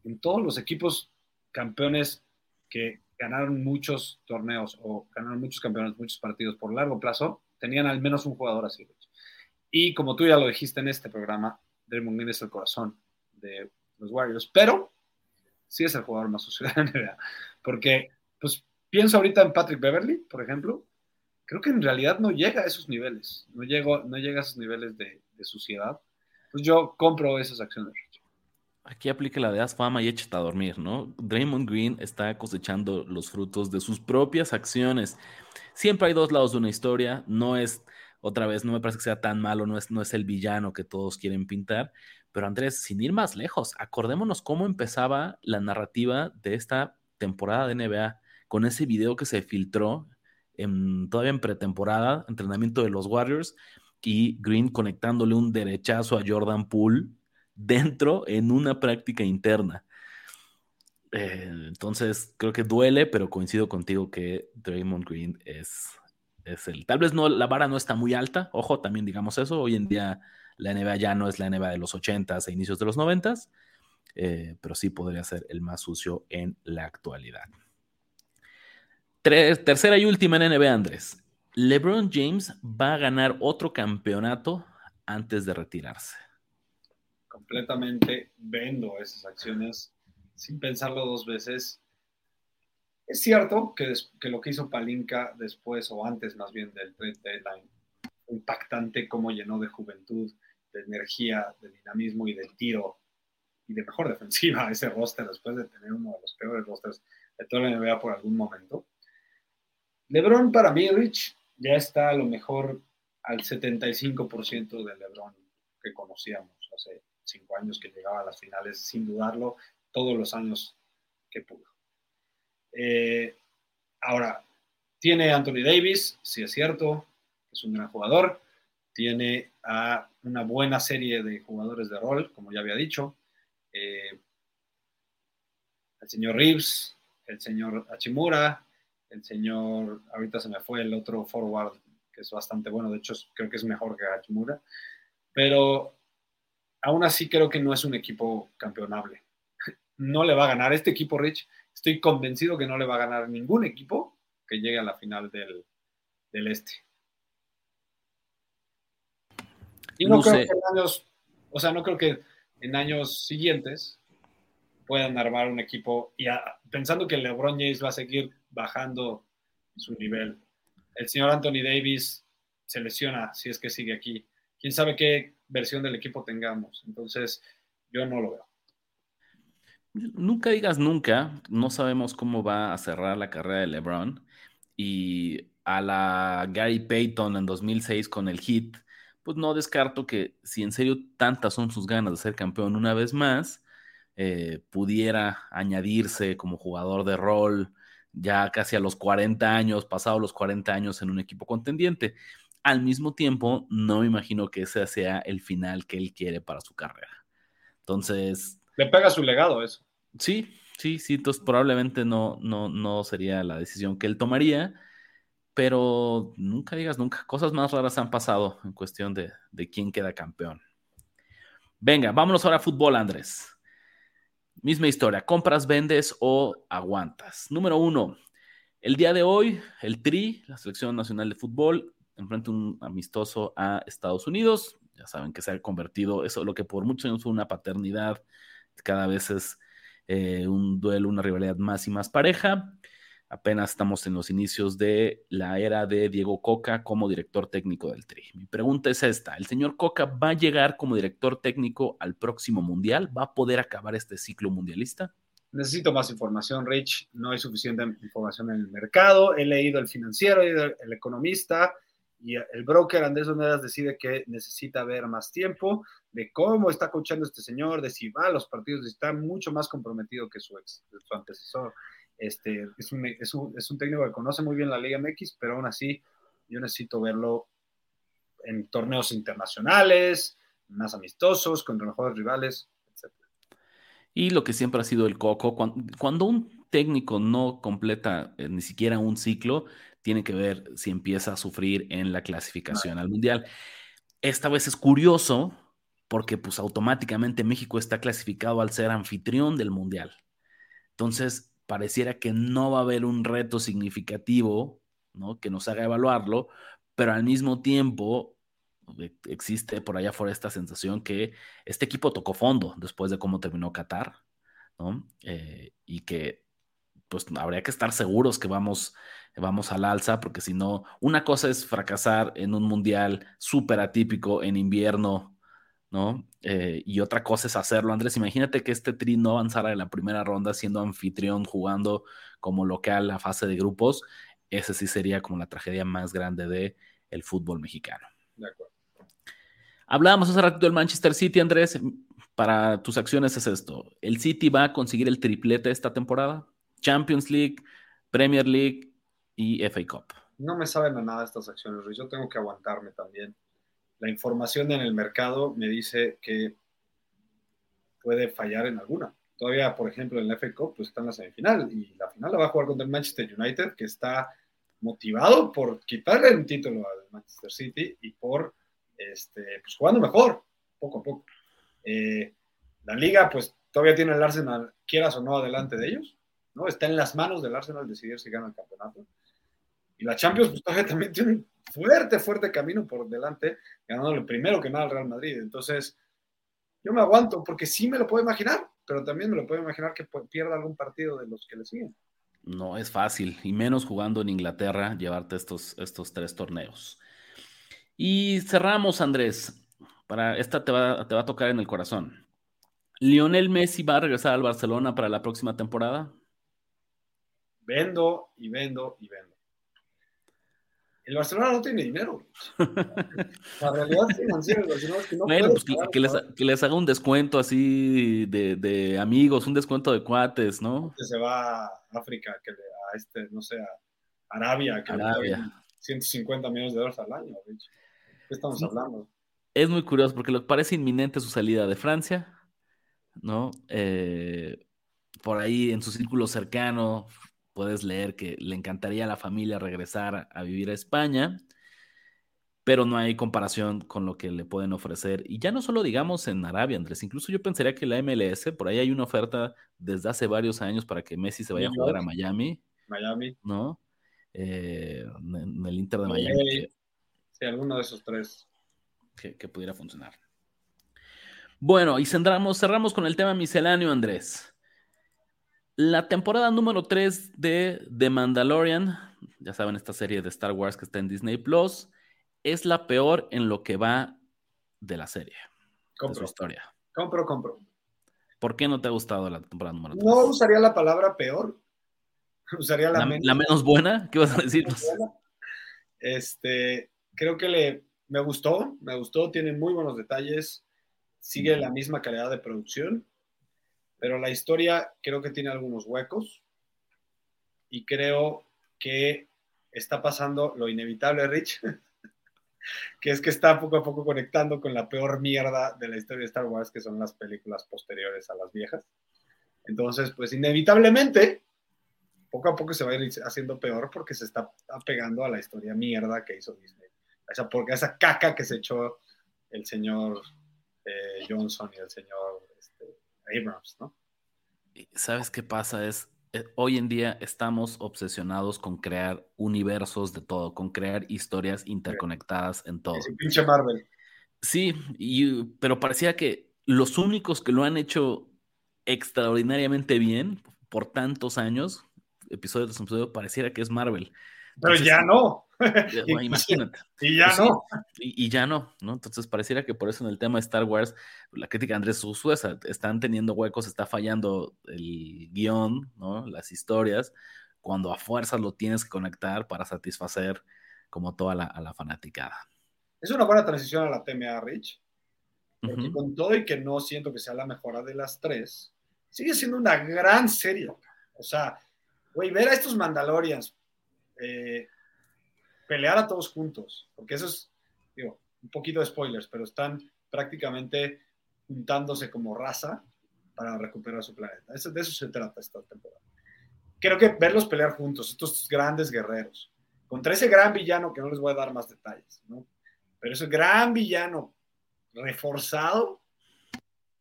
En todos los equipos campeones que ganaron muchos torneos o ganaron muchos campeones, muchos partidos por largo plazo, tenían al menos un jugador así. Y como tú ya lo dijiste en este programa, Draymond Green es el corazón de los Warriors, pero sí es el jugador más sucio de la NBA, porque pues pienso ahorita en Patrick Beverly, por ejemplo, creo que en realidad no llega a esos niveles, no, llego, no llega a esos niveles de, suciedad. Pues yo compro esas acciones. Aquí aplica la de haz fama y échate a dormir, ¿no? Draymond Green está cosechando los frutos de sus propias acciones. Siempre hay dos lados de una historia, no es, otra vez, no me parece que sea tan malo, no es, no es el villano que todos quieren pintar, pero Andrés, sin ir más lejos, acordémonos cómo empezaba la narrativa de esta temporada de NBA con ese video que se filtró en, todavía en pretemporada, entrenamiento de los Warriors, y Green conectándole un derechazo a Jordan Poole dentro en una práctica interna. Eh, entonces, creo que duele, pero coincido contigo que Draymond Green es, es el. Tal vez no, la vara no está muy alta, ojo, también digamos eso. Hoy en día la NBA ya no es la NBA de los 80s e inicios de los 90s, eh, pero sí podría ser el más sucio en la actualidad tercera y última en NBA, Andrés. LeBron James va a ganar otro campeonato antes de retirarse. Completamente vendo esas acciones sin pensarlo dos veces. Es cierto que, que lo que hizo Palinka después o antes más bien del trade deadline, impactante como llenó de juventud, de energía, de dinamismo y de tiro y de mejor defensiva ese roster después de tener uno de los peores rosters de toda la NBA por algún momento. LeBron para mí, Rich, ya está a lo mejor al 75% de LeBron que conocíamos hace cinco años que llegaba a las finales sin dudarlo todos los años que pudo. Eh, ahora, tiene Anthony Davis, si es cierto, es un gran jugador, tiene a una buena serie de jugadores de rol, como ya había dicho, eh, el señor Reeves, el señor Hachimura, el señor, ahorita se me fue el otro forward, que es bastante bueno, de hecho creo que es mejor que Hachimura, pero aún así creo que no es un equipo campeonable. No le va a ganar este equipo, Rich. Estoy convencido que no le va a ganar ningún equipo que llegue a la final del, este. Y no, creo que en años, o sea, no creo que en años siguientes puedan armar un equipo y pensando que LeBron James va a seguir bajando su nivel. El señor Anthony Davis se lesiona si es que sigue aquí. Quién sabe qué versión del equipo tengamos. Entonces, yo no lo veo. Nunca digas nunca, no sabemos cómo va a cerrar la carrera de LeBron. Y a la Gary Payton en 2006 con el Heat, pues no descarto que si en serio tantas son sus ganas de ser campeón una vez más, eh, pudiera añadirse como jugador de rol ya casi a los 40 años, pasado los 40 años en un equipo contendiente. Al mismo tiempo, no me imagino que ese sea el final que él quiere para su carrera. Entonces... Le pega su legado eso. Sí, sí, sí, entonces probablemente no, no, no sería la decisión que él tomaría, pero nunca digas nunca, cosas más raras han pasado en cuestión de, de quién queda campeón. Venga, vámonos ahora a fútbol, Andrés. Misma historia, compras, vendes o aguantas. Número uno, el día de hoy, el TRI, la Selección Nacional de Fútbol, enfrenta un amistoso a Estados Unidos. Ya saben que se ha convertido, eso lo que por muchos años fue una paternidad, cada vez es eh, un duelo, una rivalidad más y más pareja. Apenas estamos en los inicios de la era de Diego Coca como director técnico del Tri. Mi pregunta es esta, ¿el señor Coca va a llegar como director técnico al próximo Mundial? ¿Va a poder acabar este ciclo mundialista? Necesito más información, Rich. No hay suficiente información en el mercado. He leído el financiero, el economista y el broker Andrés Onedas decide que necesita ver más tiempo de cómo está coachando este señor, de si va a los partidos, está mucho más comprometido que su ex, su antecesor. Este, es, un, es, un, es un técnico que conoce muy bien la Liga MX, pero aún así yo necesito verlo en torneos internacionales, más amistosos, contra mejores rivales, etc. Y lo que siempre ha sido el coco, cuando, un técnico no completa eh, ni siquiera un ciclo, tiene que ver si empieza a sufrir en la clasificación al Mundial. Esta vez es curioso porque pues automáticamente México está clasificado al ser anfitrión del Mundial. Entonces, pareciera que no va a haber un reto significativo, ¿no? Que nos haga evaluarlo, pero al mismo tiempo e, existe por allá afuera esta sensación que este equipo tocó fondo después de cómo terminó Qatar, ¿no? Eh, y que pues habría que estar seguros que vamos, vamos al alza, porque si no, una cosa es fracasar en un mundial súper atípico en invierno, ¿no? Eh, y otra cosa es hacerlo. Andrés, imagínate que este tri no avanzara en la primera ronda siendo anfitrión, jugando como local la fase de grupos. Ese sí sería como la tragedia más grande de el fútbol mexicano. De acuerdo. Hablábamos hace rato del Manchester City, Andrés. Para tus acciones es esto. ¿El City va a conseguir el triplete esta temporada? Champions League, Premier League y FA Cup. No me saben a nada estas acciones, Luis. Yo tengo que aguantarme también. La información en el mercado me dice que puede fallar en alguna. Todavía, por ejemplo, en la FA Cup pues está en la semifinal y la final la va a jugar contra el Manchester United, que está motivado por quitarle un título al Manchester City y por este, pues, jugando mejor, poco a poco. Eh, la liga, pues todavía tiene el Arsenal, quieras o no, adelante de ellos. ¿no? Está en las manos del Arsenal decidir si gana el campeonato. Y la Champions pues, todavía también tiene un fuerte, fuerte camino por delante, ganándole primero que nada al Real Madrid. Entonces, yo me aguanto porque sí me lo puedo imaginar, pero también me lo puedo imaginar que pierda algún partido de los que le siguen. No es fácil, y menos jugando en Inglaterra, llevarte estos, estos tres torneos. Y cerramos, Andrés. Para esta te va, te va a tocar en el corazón. ¿Lionel Messi va a regresar al Barcelona para la próxima temporada? Vendo y vendo y vendo. El Barcelona no tiene dinero. La realidad financiera del Barcelona es que no Bueno, pues que, les, haga un descuento así de, amigos, un descuento de cuates, ¿no? Que se va a África, que a este, no sé, a Arabia, que Arabia. le 150 millones de dólares al año. ¿Qué estamos hablando? Es muy curioso porque lo parece inminente su salida de Francia, ¿no? Eh, por ahí en su círculo cercano puedes leer que le encantaría a la familia regresar a vivir a España, pero no hay comparación con lo que le pueden ofrecer. Y ya no solo digamos en Arabia, Andrés, incluso yo pensaría que la MLS, por ahí hay una oferta desde hace varios años para que Messi se vaya a jugar a Miami. Miami. ¿No? Eh, en el Inter de Miami. Sí, alguno de esos tres. Que, pudiera funcionar. Bueno, y cerramos, cerramos con el tema misceláneo, Andrés. La temporada número 3 de The Mandalorian, ya saben, esta serie de Star Wars que está en Disney Plus, es la peor en lo que va de la serie. Compro. De su historia. Compro, compro. ¿Por qué no te ha gustado la temporada número 3? No usaría la palabra peor. Usaría la, la, menos... buena. ¿Qué vas a decir? Este, creo que le, me gustó, me gustó, tiene muy buenos detalles, sigue la misma calidad de producción pero la historia creo que tiene algunos huecos y creo que está pasando lo inevitable, Rich, que es que está poco a poco conectando con la peor mierda de la historia de Star Wars, que son las películas posteriores a las viejas. Entonces, pues inevitablemente, poco a poco se va a haciendo peor porque se está apegando a la historia mierda que hizo Disney. Esa, porque esa caca que se echó el señor eh, Johnson y el señor Abrams, ¿no? ¿Sabes qué pasa? Es, eh, hoy en día estamos obsesionados con crear universos de todo, con crear historias interconectadas en todo. Sí, pinche Marvel. Sí, pero parecía que los únicos que lo han hecho extraordinariamente bien por tantos años, episodio tras episodio, pareciera que es Marvel. Pero ya no. imagínate. Y ya pues no. Y, ya no, ¿no? Entonces pareciera que por eso en el tema de Star Wars, la crítica de Andrés Usuesa, están teniendo huecos, está fallando el guion, ¿no? Las historias, cuando a fuerzas lo tienes que conectar para satisfacer como toda la, a la fanaticada. Es una buena transición a la TMA, Rich. Porque con todo y que no siento que sea la mejora de las tres, sigue siendo una gran serie. O sea, güey, ver a estos Mandalorians eh, pelear a todos juntos, porque eso es, digo, un poquito de spoilers, pero están prácticamente juntándose como raza para recuperar su planeta. Eso, de eso se trata esta temporada. Creo que verlos pelear juntos, estos grandes guerreros, contra ese gran villano que no les voy a dar más detalles, ¿no? Pero ese gran villano reforzado,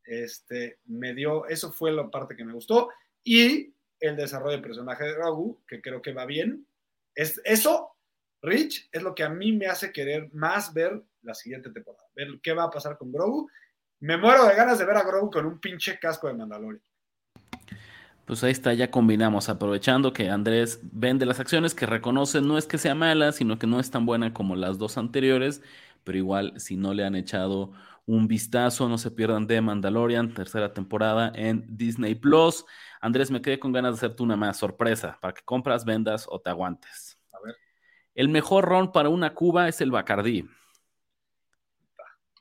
este, me dio, eso fue la parte que me gustó, y el desarrollo del personaje de Ragu, que creo que va bien, es, eso, Rich, es lo que a mí me hace querer más ver la siguiente temporada, ver qué va a pasar con Grogu. Me muero de ganas de ver a Grogu con un pinche casco de Mandalorian. Pues ahí está, ya combinamos, aprovechando que Andrés vende las acciones que reconoce, no es que sea mala, sino que no es tan buena como las dos anteriores, pero igual si no le han echado un vistazo, no se pierdan de Mandalorian, tercera temporada en Disney Plus. Andrés, me quedé con ganas de hacerte una más sorpresa, para que compras, vendas o te aguantes. A. El mejor ron para una cuba es el Bacardí.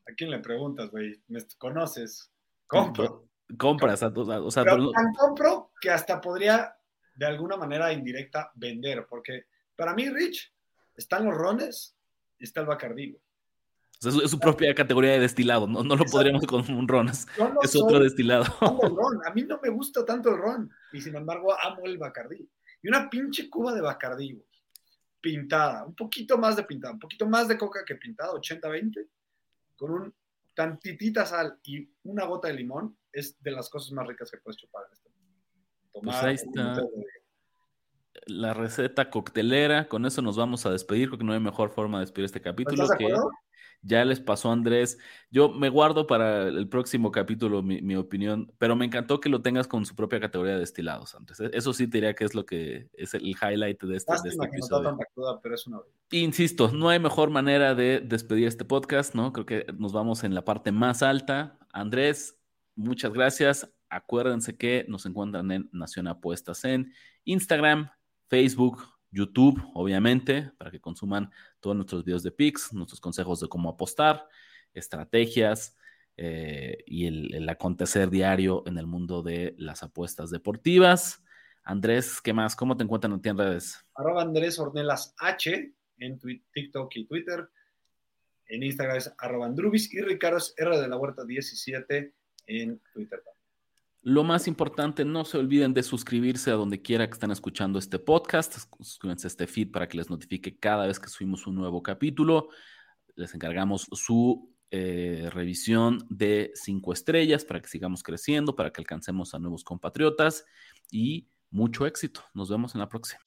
¿A quién le preguntas, güey? ¿Me conoces? Compro. Compras, o sea, Pero tan compro que hasta podría de alguna manera indirecta vender, porque para mí, Rich, están los rones y está el Bacardí. O sea, es su propia categoría de destilado, no, no lo podríamos con un ron, es, otro destilado. Ron. A mí no me gusta tanto el ron y sin embargo amo el Bacardí. Y una pinche cuba de Bacardí, pintada, un poquito más de pintada, un poquito más de coca que pintada, 80-20, con un tantitita sal y una gota de limón, es de las cosas más ricas que puedes chupar en este momento. Pues ahí está la receta coctelera. Con eso nos vamos a despedir, porque no hay mejor forma de despedir este capítulo que ya les pasó Andrés. Yo me guardo para el próximo capítulo mi, opinión, pero me encantó que lo tengas con su propia categoría de destilados, Andrés. E, eso sí te diría que es lo que es el highlight de este, de este episodio. Insisto, no hay mejor manera de despedir este podcast, ¿no? Creo que nos vamos en la parte más alta. Andrés, muchas gracias. Acuérdense que nos encuentran en Nación Apuestas en Instagram, Facebook, YouTube, obviamente, para que consuman todos nuestros videos de picks, nuestros consejos de cómo apostar, estrategias eh, y el, acontecer diario en el mundo de las apuestas deportivas. Andrés, ¿qué más? ¿Cómo te encuentran en redes? Arroba Andrés Ornelas H en TikTok y Twitter. En Instagram es arroba Andrubis y Ricardo R de la Huerta 17 en Twitter. Lo más importante, no se olviden de suscribirse a donde quiera que estén escuchando este podcast. Suscríbanse a este feed para que les notifique cada vez que subimos un nuevo capítulo. Les encargamos su eh, revisión de cinco estrellas para que sigamos creciendo, para que alcancemos a nuevos compatriotas y mucho éxito. Nos vemos en la próxima.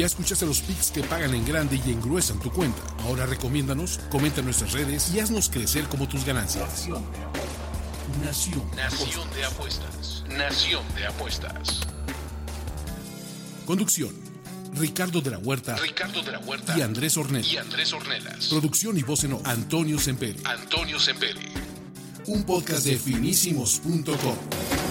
Ya escuchaste los picks que pagan en grande y engruesan tu cuenta. Ahora recomiéndanos, comenta en nuestras redes y haznos crecer como tus ganancias. Nación. Nación de apuestas. Nación de apuestas. Conducción. Ricardo de la Huerta. Ricardo de la Huerta. Y Andrés Ornelas. Y Andrés Ornelas. Producción y voz en Antonio Semperi. Antonio Semperi. Un podcast de finísimos.com.